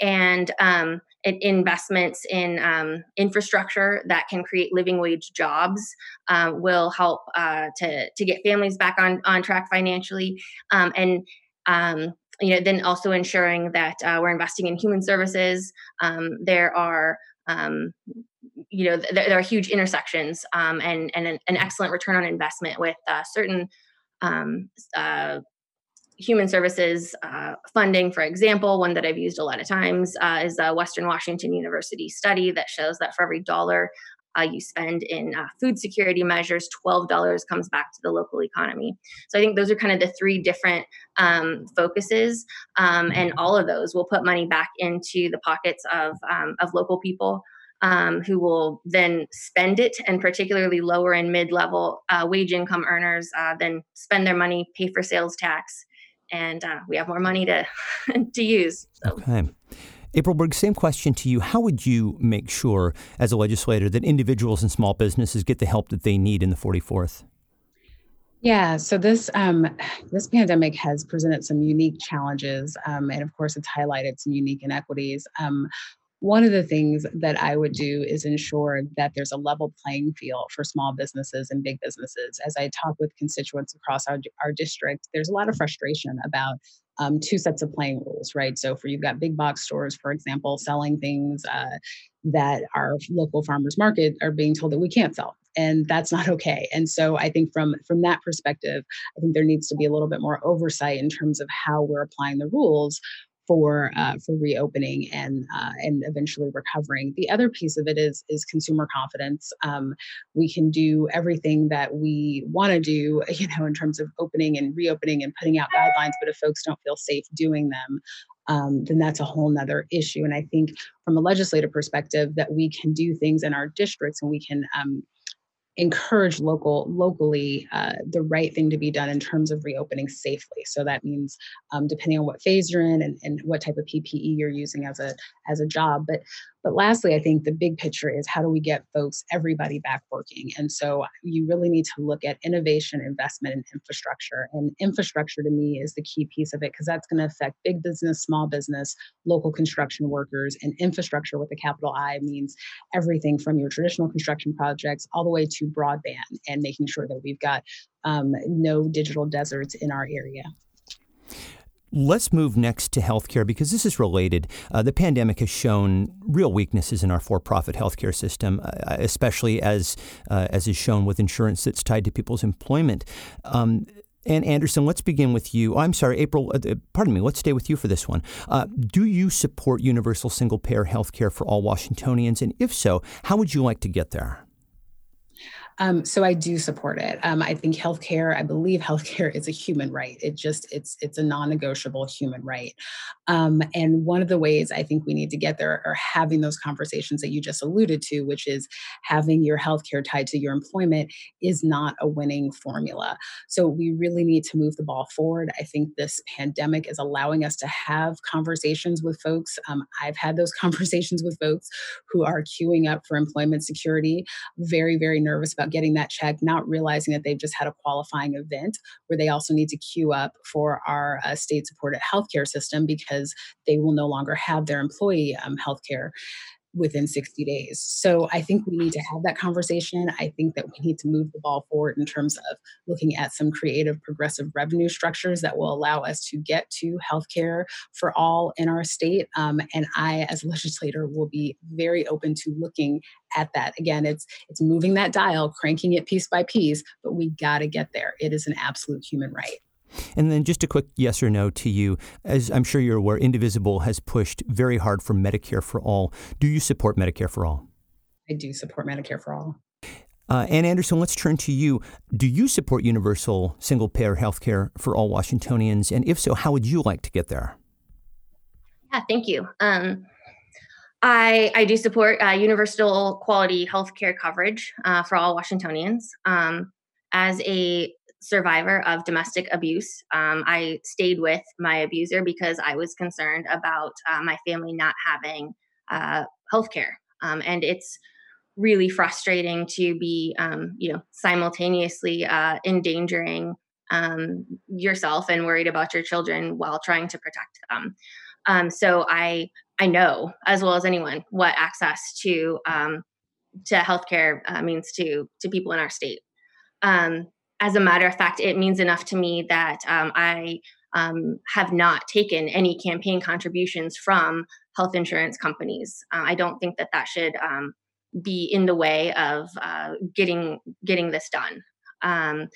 And um, investments in um, infrastructure that can create living wage jobs uh, will help uh, to to get families back on on track financially. Um, and um, you know, then also ensuring that uh, we're investing in human services. Um, there are um, you know, th- there are huge intersections um, and, and an, an, excellent return on investment with uh, certain um, uh, human services uh, funding. For example, one that I've used a lot of times uh, is a Western Washington University study that shows that for every dollar uh, you spend in uh, food security measures, $12 comes back to the local economy. So I think those are kind of the three different um, focuses. Um, and all of those will put money back into the pockets of, um, of local people um, who will then spend it, and particularly lower and mid level uh, wage income earners uh, then spend their money, pay for sales tax, and uh, we have more money to (laughs) to use. So. Okay. April Berg, same question to you. How would you make sure, as a legislator, that individuals and small businesses get the help that they need in the 44th? Yeah, so this um, this pandemic has presented some unique challenges, um, and of course, it's highlighted some unique inequities. Um, one of the things that I would do is ensure that there's a level playing field for small businesses and big businesses. As I talk with constituents across our, our district, there's a lot of frustration about um, two sets of playing rules, right? So, for you've got big box stores, for example, selling things uh, that our local farmers market are being told that we can't sell, and that's not okay. And so, I think from from that perspective, I think there needs to be a little bit more oversight in terms of how we're applying the rules for uh, for reopening and uh, and eventually recovering. The other piece of it is is consumer confidence. Um, we can do everything that we want to do, (laughs) you know, in terms of opening and reopening and putting out guidelines. But if folks don't feel safe doing them, um, then that's a whole nother issue. And I think from a legislative perspective, that we can do things in our districts and we can um, encourage local locally uh, the right thing to be done in terms of reopening safely. So that means um, depending on what phase you're in and, and what type of PPE you're using as a as a job. But but lastly, I think the big picture is how do we get folks, everybody back working? And so you really need to look at innovation, investment, and infrastructure. And infrastructure to me is the key piece of it because that's going to affect big business, small business, local construction workers. And infrastructure with a capital I means everything from your traditional construction projects all the way to broadband and making sure that we've got um, no digital deserts in our area. Let's move next to healthcare because this is related. Uh, the pandemic has shown real weaknesses in our for-profit healthcare system, uh, especially as uh, as is shown with insurance that's tied to people's employment. Um, Anne Anderson, let's begin with you. I'm sorry, April. Uh, pardon me. Let's stay with you for this one. Uh, do you support universal single-payer healthcare for all Washingtonians? And if so, how would you like to get there? Um, so I do support it. Um, I think healthcare. I believe healthcare (laughs) is a human right. It just it's it's a non-negotiable human right. Um, and one of the ways I think we need to get there are having those conversations that you just alluded to, which is having your healthcare tied to your employment is not a winning formula. So we really need to move the ball forward. I think this pandemic is allowing us to have conversations with folks. Um, I've had those (laughs) conversations with folks who are queuing up for employment security, very very nervous about about getting that check, not realizing that they've just had a qualifying event where they also need to queue up for our uh, state supported healthcare system because they will no longer have their employee um, healthcare within 60 days. So I think we need to have that conversation. I think that we need to move the ball forward in terms of looking at some creative progressive revenue structures that will allow us to get to healthcare for all in our state. Um, and I, as a (laughs) legislator, will be very open to looking at that. Again, it's it's moving that dial, cranking it piece by piece, but we got to get there. It is an absolute human right. And then just a quick yes or no to you. As I'm sure you're aware, Indivisible has pushed very hard for Medicare for all. Do you support Medicare for all? I do support Medicare for all. Uh, Anne Anderson, let's turn to you. Do you support universal single payer health care for all Washingtonians? And if so, how would you like to get there? Yeah, thank you. Um, I, I do support uh, universal quality healthcare coverage uh, for all Washingtonians. Um, as a survivor of domestic abuse, um, I stayed with my abuser because I was concerned about uh, my family not having uh, healthcare. Um, and it's really frustrating to be, um, you know, simultaneously uh, endangering um, yourself and worried about your children while trying to protect them. Um, so I I know as well as anyone what access to um, to healthcare uh, means to to people in our state. Um, as a matter of fact, it means enough to me that um, I um, have not taken any campaign contributions from health insurance companies. Uh, I don't think that that should um, be in the way of uh, getting getting this done. Um,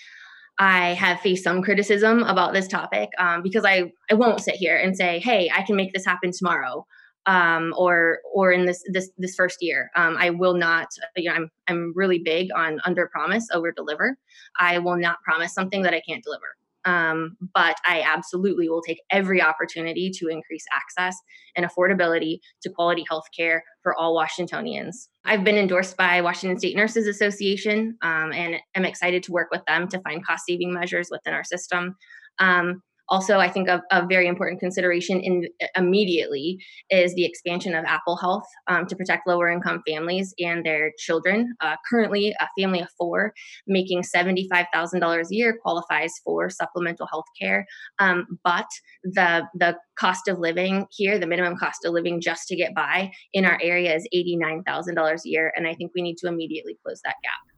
I have faced some criticism about this topic um, because I, I won't sit here and say, hey, I can make this happen tomorrow um, or or in this this this first year. Um, I will not. You know, I'm I'm really big on under promise, over deliver. I will not promise something that I can't deliver. Um, but I absolutely will take every opportunity to increase access and affordability to quality health care for all Washingtonians. I've been endorsed by Washington State Nurses Association um, and am excited to work with them to find cost saving measures within our system. Um, also, I think a, a very important consideration in immediately is the expansion of Apple Health um, to protect lower income families and their children. Uh, currently, a family of four making $75,000 a year qualifies for supplemental health care. Um, but the, the cost of living here, the minimum cost of living just to get by in our area is $89,000 a year. And I think we need to immediately close that gap.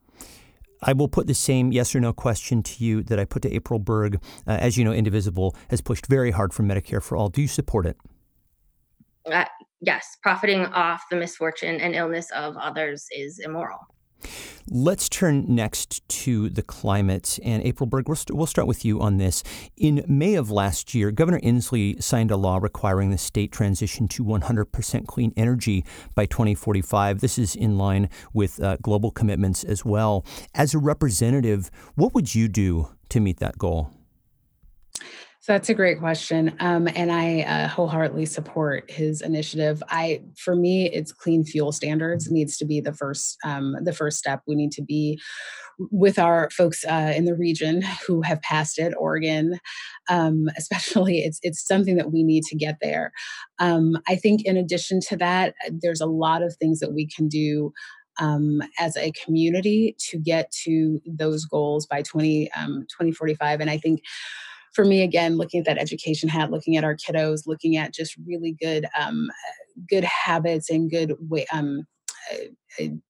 I will put the same yes or no question to you that I put to April Berg. Uh, as you know, Indivisible has pushed very hard for Medicare for all. Do you support it? Uh, yes, profiting off the misfortune and illness of others is immoral. Let's turn next to the climate. And April Berg, we'll, st- we'll start with you on this. In May of last year, Governor Inslee signed a law requiring the state transition to 100% clean energy by 2045. This is in line with uh, global commitments as well. As a representative, what would you do to meet that goal? So that's a great question, um, and I uh, wholeheartedly support his initiative. I, for me, it's clean fuel standards needs to be the first um, the first step. We need to be with our folks uh, in the region who have passed it, Oregon, um, (laughs) especially. It's it's something that we need to get there. Um, I think, in addition to that, there's a lot of things that we can do um, as a community to get to those goals by 20, um, 2045. And I think for me again looking at that education hat looking at our kiddos looking at just really good um, good habits and good way um,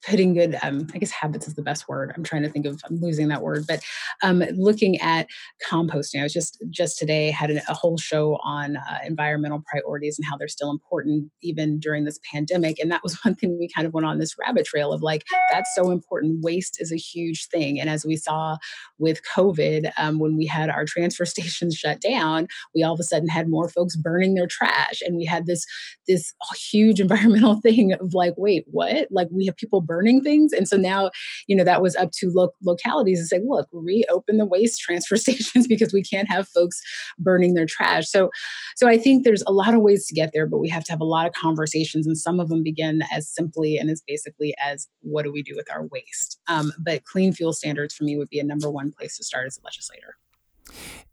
putting good um, i guess habits is the best word. I'm trying to think of i'm losing that word but um, looking at composting. I was just just today had a, a whole show on uh, environmental priorities and how they're still important even during this pandemic and that was (laughs) one thing we kind of went on this rabbit trail of like that's so important. Waste is a huge thing and as we saw with covid um, when we had our transfer (laughs) stations shut down we all of a sudden had more folks burning their trash and we had this this huge (laughs) environmental thing of like wait what? Like we have people burning things. And so now, you know, that was up to lo- localities to say, look, reopen the waste transfer (laughs) stations because we can't have folks burning their trash. So, so I think there's a lot of ways to get there, but we have to have a lot of conversations, and some of them begin as simply and as basically as what do we do with our waste. Um, but clean fuel standards for me would be a number one place to start as a legislator.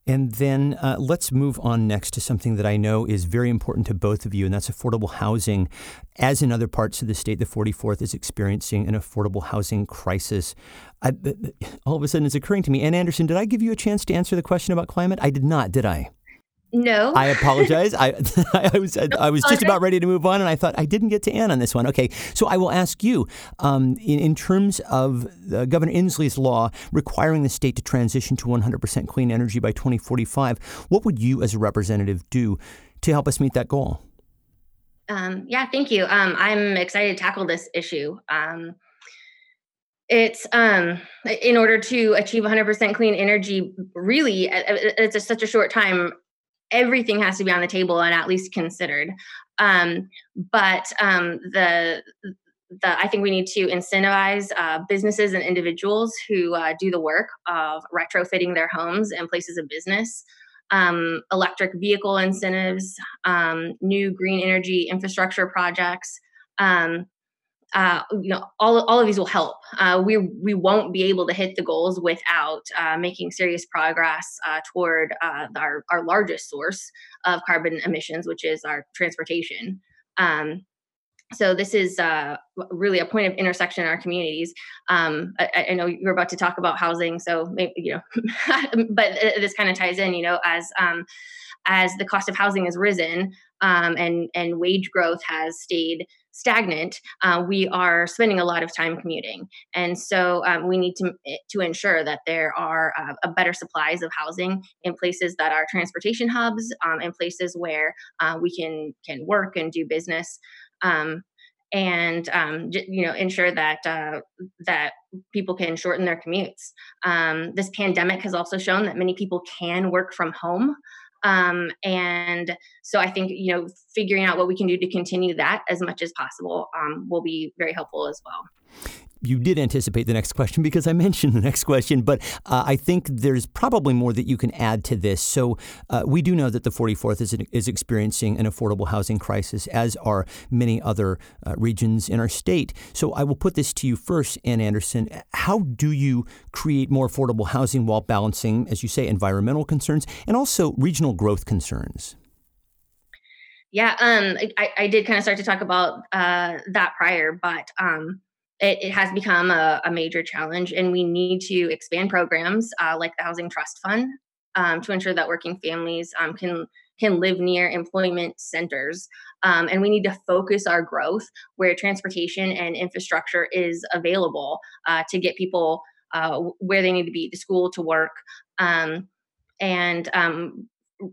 And then uh, let's move on next to something that I know is very important to both of you, and that's affordable housing. As in other parts of the state, the 44th is experiencing an affordable housing crisis. I, all of a sudden, it's occurring to me, Anne Anderson, did I give you a chance to answer the question about climate? I did not, did I? No. I apologize. I, (laughs) I was I was just about ready to move on, and I thought I didn't get to Anne on this one. Okay, so I will ask you um, in, in, terms of uh, Governor Inslee's law requiring the state to transition to 100% clean energy by 2045. What would you, as a representative, do to help us meet that goal? Um, yeah, thank you. Um, I'm excited to tackle this issue um, it's um in order to achieve 100% clean energy really it's a, such a short time everything has to be on the table and at least considered. Um, but um, the the, I think we need to incentivize uh, businesses and individuals who uh, do the work of retrofitting their homes and places of business, um, electric vehicle incentives, um, new green energy infrastructure projects, um, uh, you know, all, all of these will help. Uh, we we won't be able to hit the goals without uh, making serious progress uh, toward uh, our our largest source of carbon emissions, which is our transportation. Um, so this is really a point of intersection in our communities. Um, I, I, know you're about to talk about housing, so maybe you know, (laughs) but this kind of ties in. You know, as um, as the cost of housing has risen um, and and wage growth has stayed stagnant, uh, we are spending a lot of time commuting, and so um, we need to to ensure that there are uh, a better supplies of housing in places that are transportation hubs, um, in places where uh, we can can work and do business um, and um, you know ensure that uh, that people can shorten their commutes. Um, this pandemic has also shown that many people can work from home. Um, and so I think you know figuring out what we can do to continue that as much as possible um, will be very helpful as well you did anticipate the next question because I (laughs) mentioned the next question, but uh, I think there's probably more that you can add to this. So uh, we do know that the 44th is, is experiencing an affordable housing crisis, as are many other uh, regions in our state. So I will put this to you first, Anne Anderson. How do you create more affordable housing while balancing, as you say, environmental concerns and also regional growth concerns? Yeah, um, I, I, did kind of start to talk about uh, that prior, but um, it, it has become a, a, major challenge, and we need to expand programs uh, like the Housing Trust Fund um, to ensure that working families um, can can live near employment centers. Um, and we need to focus our growth where transportation and infrastructure is available uh, to get people uh, where they need to be to school, to work. Um, and um,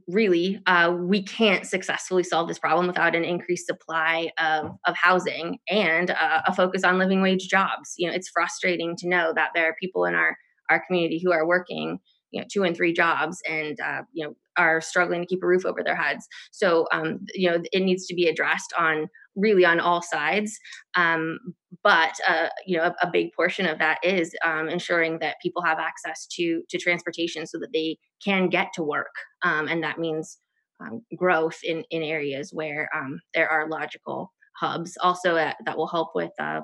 really uh, we can't successfully solve this problem without an increased supply of, of housing and uh, a focus on living wage jobs. You know it's frustrating to know that there are people in our our community who are working you know two and three jobs and uh, you know are struggling to keep a roof over their heads. So um, you know it needs to be addressed on really on all sides. Um, but uh, you know a, a, big portion of that is um, ensuring that people have access to to transportation so that they can get to work. Um, and that means um, growth in in areas where um, there are logical hubs. Also uh, that will help with uh,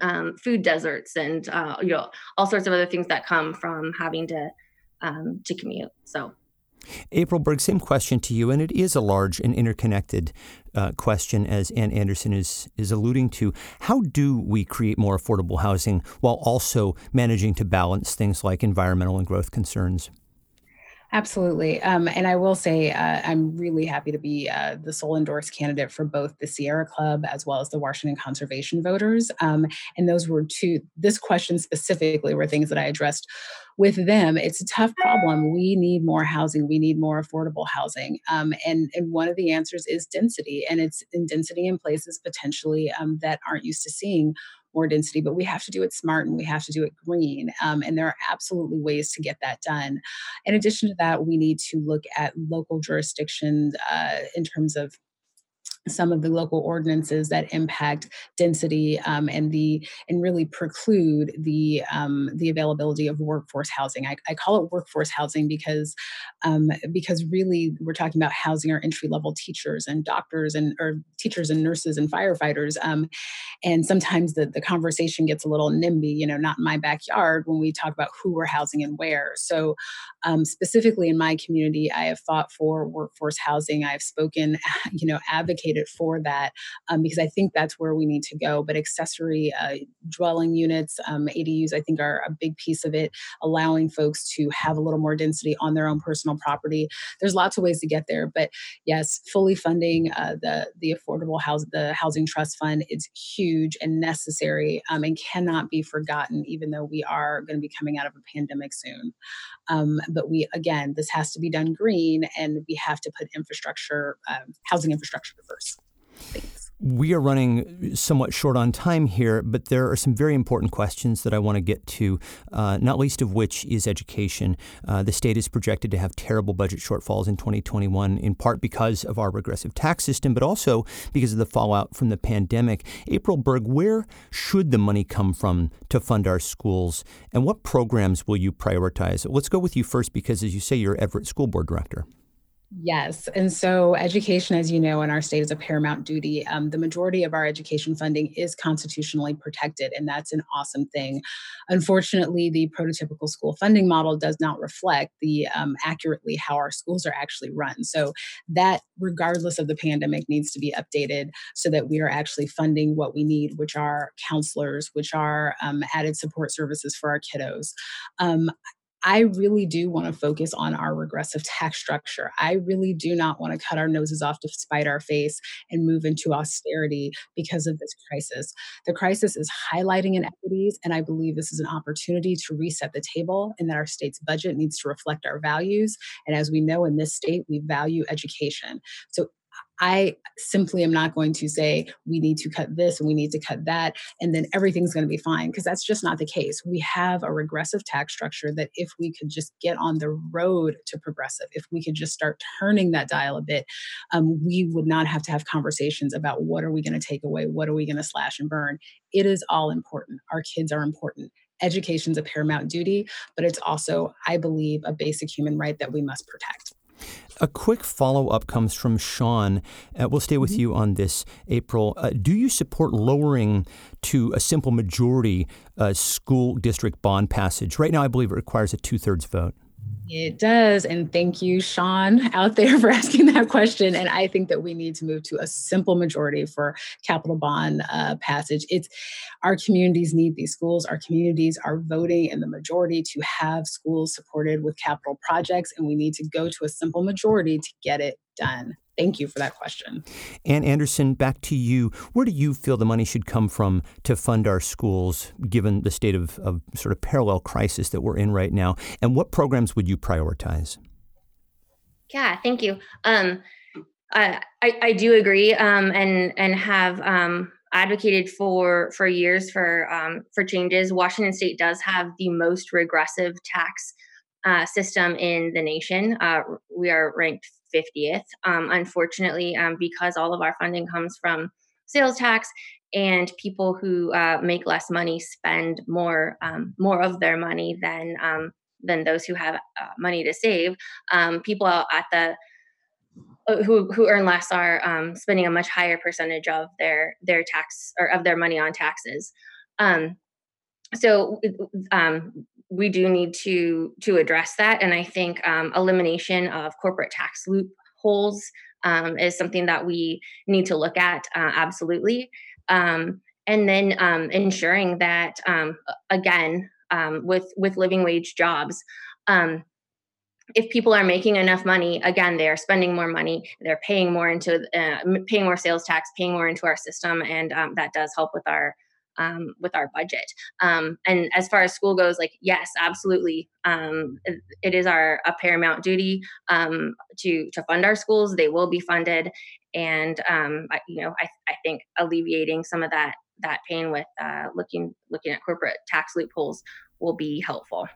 um, food deserts and uh, you know all sorts of other things that come from having to um, to commute so April Berg, same question to you, and it is a large and interconnected uh, question, as Anne Anderson is is alluding to. How do we create more affordable housing while also managing to balance things like environmental and growth concerns? Absolutely. Um, and I will say, uh, I'm really happy to be uh, the sole endorsed candidate for both the Sierra Club as well as the Washington Conservation Voters. Um, and those were two, this question specifically were things that I addressed with them. It's a tough problem. We need more housing, we need more affordable housing. Um, and, and one of the answers is density, and it's in density in places potentially um, that aren't used to seeing more density, but we have to do it smart and we have to do it green. Um, and there are absolutely ways to get that done. In addition to that, we need to look at local jurisdictions uh, in terms of some of the local ordinances that impact density um, and the and really preclude the um, the availability of workforce housing. I, I, call it workforce housing because um, because really we're talking about housing our entry level teachers and doctors and or teachers and nurses and firefighters. Um, and sometimes the the conversation gets a little NIMBY, you know, not in my backyard when we talk about who we're housing and where. So um, specifically in my community, I have fought for workforce housing. I've spoken, (laughs) you know, advocated advocated for that um, because I think that's where we need to go. But accessory uh, dwelling units, um, ADUs, I think are a big piece of it, allowing folks to have a little more density on their own personal property. There's lots of ways to get there, but yes, fully funding uh, the the affordable house, the housing trust fund is huge and necessary um, and cannot be forgotten. Even though we are going to be coming out of a pandemic soon, um, but we again, this has to be done green, and we have to put infrastructure, um, housing infrastructure first. We are running somewhat short on time here, but there are some very important questions that I want to get to, uh, not least of which is education. Uh, the state is projected to have terrible budget shortfalls in 2021, in part because of our regressive tax system, but also because of the fallout from the pandemic. April Berg, where should the money come from to fund our schools, and what programs will you prioritize? Let's go with you first because, as you say, you're Everett School Board Director. Yes. And so, education, as you know, in our state is a paramount duty. Um, the majority of our education funding is constitutionally protected, and that's an awesome thing. Unfortunately, the prototypical school funding model does not reflect the um, accurately how our schools are actually run. So, that, regardless of the pandemic, needs to be updated so that we are actually funding what we need, which are counselors, which are um, added support services for our kiddos. I really do want to focus on our regressive tax structure. I really do not want to cut our noses off to spite our face and move into austerity because of this crisis. The crisis is highlighting inequities, and I believe this is an opportunity to reset the table and that our state's budget needs to reflect our values. And as we know in this state, we value education. So I simply am not going to say we need to cut this and we need to cut that and then everything's going to be fine because that's just not the case. We have a regressive tax structure that if we could just get on the road to progressive, if we could just start turning that dial a bit, um, we would not have to have conversations about what are we going to take away, what are we going to slash and burn. It is all important. Our kids are important Education is a paramount duty, but it's also, I believe, a basic human right that we must protect. A quick follow up comes from Sean. Uh, we'll stay with mm-hmm. you on this, April. Uh, do you support lowering to a simple majority uh, school district bond passage? Right now, I believe it requires a two thirds vote. It does. And thank you, Sean, out there for (laughs) asking that question. And I think that we need to move to a simple majority for capital bond uh, passage. It's our communities need these schools. Our communities are voting in the majority to have schools supported with capital projects. And we need to go to a simple majority to get it done. Thank you for that question. Anne Anderson, back to you. Where do you feel the money should come from to fund our schools, given the state of, of sort of parallel crisis that we're in right now? And what programs would you prioritize? Yeah, thank you. Um, I, I, do agree um, and and have um, advocated for for years for um, for changes. Washington State does have the most regressive tax uh, system in the nation. Uh, we are ranked 50th. Um, unfortunately, um, because all of our funding comes from sales tax, and people who uh, make less money spend more um, more of their money than um, than those who have uh, money to save. Um, people at the uh, who who earn less are um, spending a much higher percentage of their their tax or of their money on taxes. Um, so um, we do need to to address that and i think um, elimination of corporate tax loopholes um, is something that we need to look at uh, absolutely and then um, ensuring that um, again um, with with living wage jobs if people are making enough money again they are spending more money they're paying more into uh, paying more sales tax paying more into our system and that does help with our um, with our budget. Um, and as far as school goes, like yes, absolutely, um, it, it is our a paramount duty um, to to fund our schools. They will be funded, and um, I, you know, I, I think alleviating some of that that pain with uh, looking looking at corporate tax loopholes will be helpful.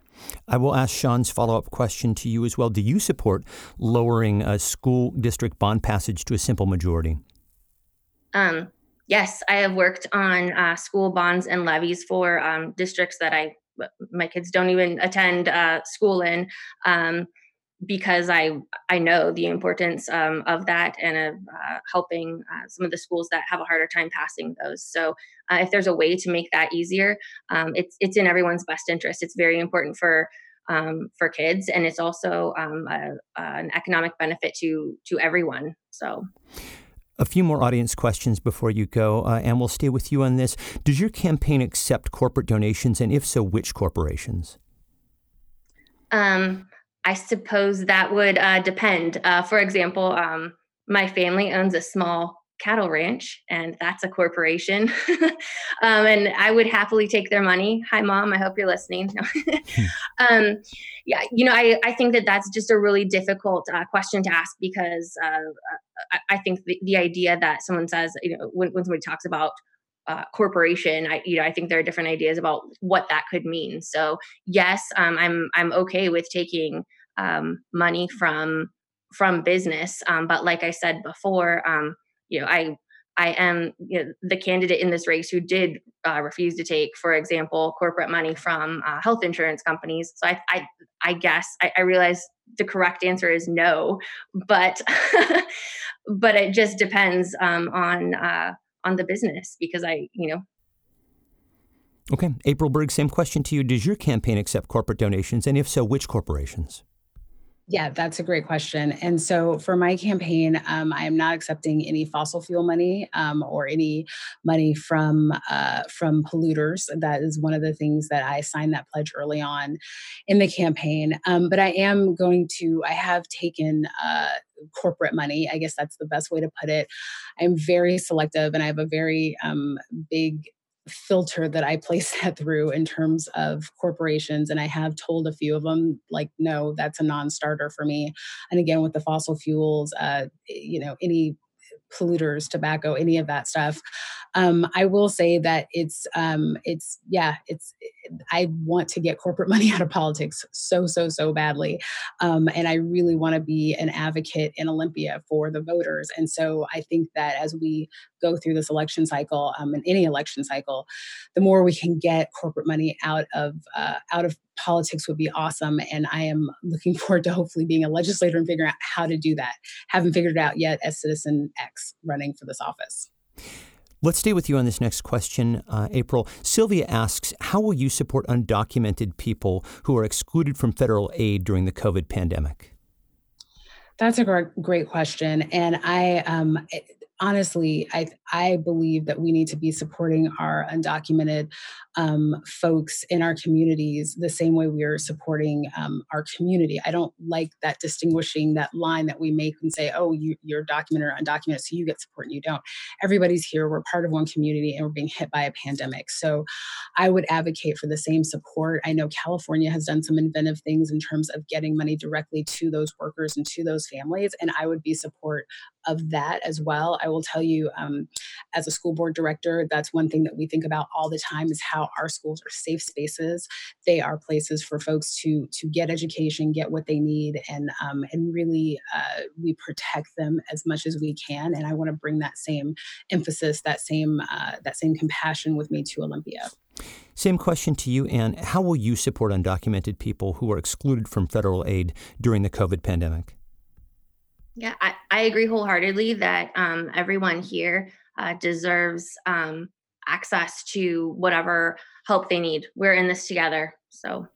I will ask Sean's follow up question to you as well. Do you support lowering a school district bond passage to a simple majority? Um, yes, I have worked on uh, school bonds and levies for um, districts that I my kids don't even attend uh, school in. Um, because I I know the importance um, of that and of uh, helping uh, some of the schools that have a harder time passing those. So uh, if there's a way to make that easier, um, it's it's in everyone's best interest. It's very important for um, for kids, and it's also um, a, an economic benefit to to everyone. So. A few more audience questions before you go, uh, and we'll stay with you on this. Does your campaign accept corporate donations, and if so, which corporations? Um, I suppose that would uh, depend. Uh, for example, um, my family owns a small cattle ranch and that's a corporation. (laughs) Um, and i would happily take their money. Hi mom i hope you're listening. (laughs) Um, yeah you know I, I think that that's just a really difficult uh, question to ask because uh, I, I, think the, the, idea that someone says you know when, when somebody talks about uh, corporation I, you know i think there are different ideas about what that could mean. So yes um, i'm i'm okay with taking um, money from from business um, but like i said before um, you know, I I am you know, the candidate in this race who did uh, refuse to take, for example, corporate money from uh, health insurance companies. So I, I, I guess I, I, realize the correct answer is no, but (laughs) but it just depends um, on uh, on the business because I, you know. Okay, April Berg, same question to you. Does your campaign accept corporate donations, and if so, which corporations? Yeah, that's a great question. And so for my campaign, um, I am not accepting any fossil fuel money um, or any money from uh, from polluters. That is one of the things that I signed that pledge early on in the campaign. Um, but I am going to. I have taken. Uh, corporate money i guess that's the best way to put it i'm very selective and i have a very um, big filter that I place (laughs) that through in terms of corporations. And I have told a few of them, like, no, that's a non starter for me. And again, with the fossil fuels, uh, you know, any polluters, tobacco, any of that stuff. Um, I will say that it's um, it's yeah, it's I want to get corporate (laughs) money out of politics so so so badly, um, and I really want to be an advocate in Olympia for the voters. And so I think that as we go through this election cycle, um, in any election cycle, the more we can get corporate money out of uh, out of politics would be awesome. And I am looking (laughs) forward to hopefully being a legislator and figuring out how to do that. Haven't figured it out yet as Citizen X running for this office. Let's stay with you on this next question, uh, April. Sylvia asks How will you support undocumented people who are excluded from federal aid during the COVID pandemic? That's a great, great question. And I, um, honestly, I I believe that we need to be supporting our undocumented um, folks in our communities the same way we are supporting um, our community. I don't like that distinguishing that line that we make and say, "Oh, you, you're documented or undocumented, so you get support and you don't." Everybody's here. We're part of one community, and we're being hit by a pandemic. So, I would advocate for the same support. I know California has done some inventive things in terms of getting money directly to those workers and to those families, and I would be support of that as well. I will tell you, um, as a school board director, that's one thing that we think about all the time is how our schools are safe spaces. They are places for folks to to get education, get what they need, and um, and really uh, we protect them as much as we can. And I want to bring that same emphasis, that same uh, that same compassion with me to Olympia. Same question to you, Anne. How will you support undocumented people who are excluded from federal aid during the COVID pandemic? Yeah, I, I agree wholeheartedly that um, everyone here uh, deserves um, access to whatever help they need. We're in this together. So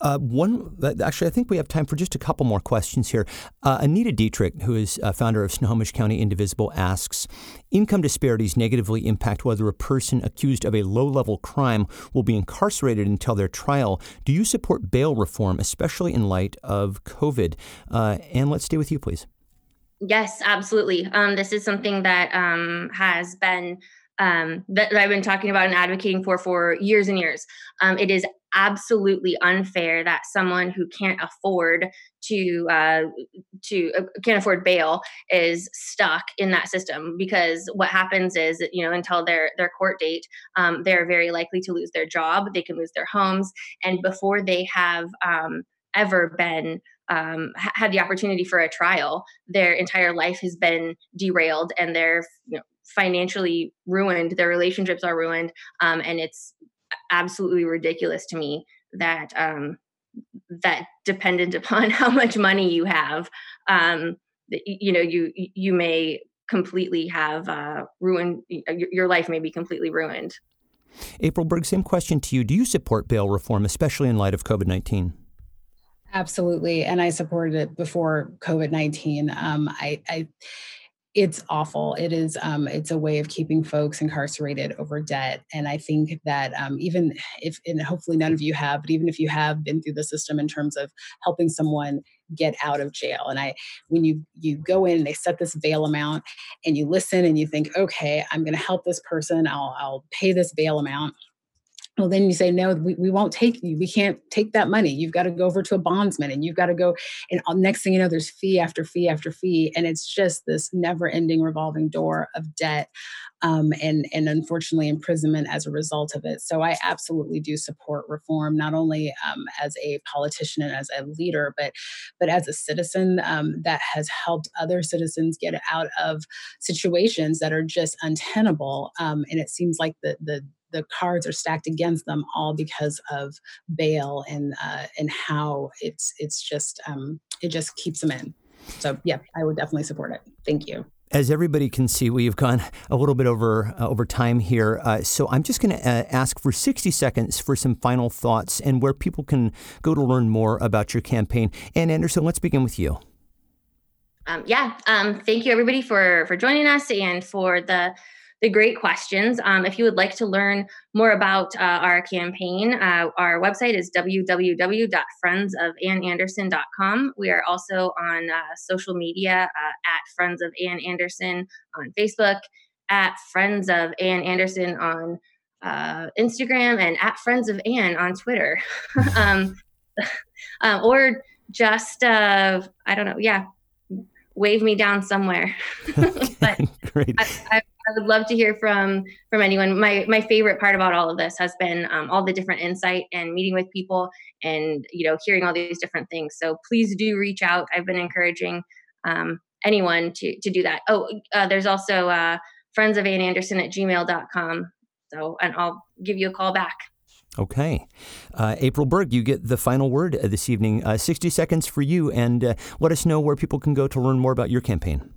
uh, one, actually, I think we have time for just a couple more questions here. Uh, Anita Dietrich, who is uh, founder of Snohomish County Indivisible, asks Income disparities negatively impact whether a person accused of a low level crime will be incarcerated until their trial. Do you support bail reform, especially in light of COVID? Uh, and let's stay with you, please. Yes, absolutely. Um, this is something that um, has been um, that I've been talking about and advocating for for years and years. Um, it is absolutely unfair that someone who can't afford to uh, to uh, can't afford bail is stuck in that system. Because what happens is you know until their their court date um, they're very likely to lose their job they can lose their homes and before they have um, ever been um, had the opportunity for a trial their entire life has been derailed and they're you know, financially ruined their relationships are ruined um, and it's absolutely ridiculous to me that um, that dependent upon (laughs) how much money you have um, you know you you may completely have uh, ruined your life may be completely ruined. April berg same question to you. Do you support bail reform especially in light of covid-19 absolutely and i supported it before covid-19 um, I, I it's awful. It is. Um, it's a way of keeping folks incarcerated over debt, and I think that um, even if, and hopefully none of you have, but even if you have been through the system in terms of helping someone get out of jail, and I, when you you go in, they set this bail amount, and you listen, and you think, okay, I'm going to help this person. I'll I'll pay this bail amount well then you say no we, we won't take you. We can't take that money. You've got to go over to a bondsman and you've got to go and next thing you know there's fee after fee after fee and it's just this never ending revolving door of debt um, and and unfortunately imprisonment as a result of it. So i absolutely do support reform not only um, as a politician and as a leader but but as a citizen um, that has helped other citizens get out of situations that are just untenable um, and it seems like the the the cards are stacked against them all because of bail and uh, and how it's it's just um, it just keeps them in. So yeah, I would definitely support it. Thank you. As everybody can see, we've gone (laughs) a little bit over uh, over time here, uh, so I'm just going to uh, ask for 60 seconds for some final thoughts and where people can go to learn more about your campaign. Anne Anderson, let's begin with you. Um, yeah, um, thank you everybody for for joining us and for the the great questions. Um, if you would like to learn more about uh, our campaign, uh, our website is www.friendsofanneanderson.com. We are also on uh, social media uh, at Friends of Anne Anderson on Facebook, at Friends of Anne Anderson on uh, Instagram, and at Friends of Anne on Twitter. (laughs) um, uh, (laughs) or just, I don't know, yeah, wave me down somewhere. (laughs) but Great. I, I, I would love to hear from from anyone. My my favorite part about all of this has been um, all the different insight and meeting with people and you know hearing all these different things. So please do reach out. I've been encouraging um, anyone to to do that. Oh, uh, there's also uh, friends of Anne Anderson at gmail.com. So and I'll give you a call back. Okay. Uh, April Berg, you get the final word this evening. Uh, 60 seconds for you, and uh, let us know where people can go to learn more about your campaign.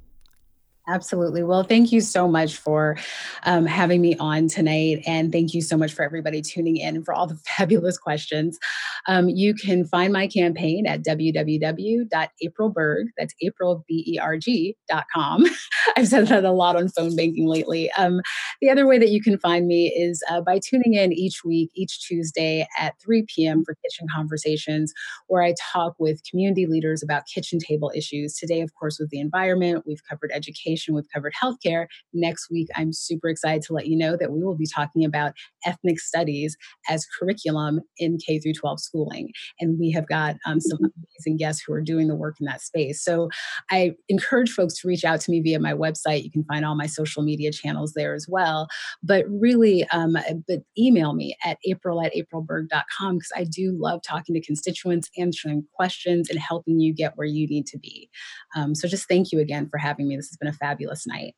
Absolutely. Well, thank you so much for um, having me on tonight. And thank you so much for everybody tuning in for all the (laughs) fabulous questions. Um, you can find my campaign at www.aprilberg, that's April, B-E-R-G.com. (laughs) I've said that a lot on phone banking lately. Um, the other way that you can find me is uh, by tuning in each week, each Tuesday at 3 p.m. for Kitchen Conversations, where I talk with community leaders about kitchen table issues. Today, of course, with the environment, we've covered education education, we've covered healthcare. Next week, I'm super excited to let you know that we will be talking about ethnic studies as curriculum in K through 12 schooling. And we have got um, some mm-hmm. amazing guests who are doing the work in that space. So I encourage folks to reach out to me via my website. You can find all my social media channels there as well. But really, um, but email me at april at aprilberg.com because I do love talking to constituents, answering questions, and helping you get where you need to be. Um, so just thank you again for having me. This has been a fabulous night.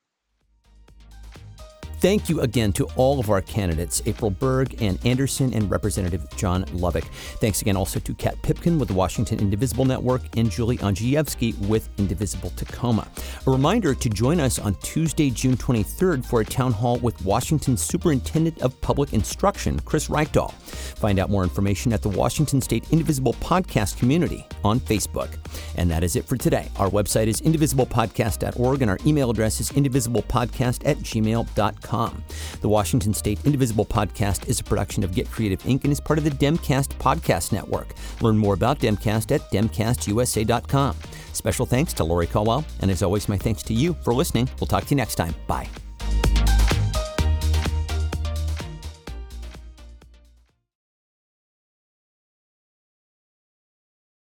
Thank you again to all of our candidates, April Berg, Anne Anderson, and Representative John Lovick. Thanks again also to Kat Pipkin with the Washington Indivisible Network and Julie Andrzejewski with Indivisible Tacoma. A reminder to join us on Tuesday, June 23rd for a town hall with Washington Superintendent of Public Instruction, Chris Reykdal. Find out more information at the Washington State Indivisible Podcast Community on Facebook. And that is it for today. Our website is indivisiblepodcast.org and our email address is indivisiblepodcast at gmail.com. The Washington State Indivisible podcast is a production of Get Creative Inc. and is part of the Demcast Podcast Network. Learn more about Demcast at demcastusa.com. Special thanks to Lori Caldwell, and as always, my thanks to you for listening. We'll talk to you next time. Bye.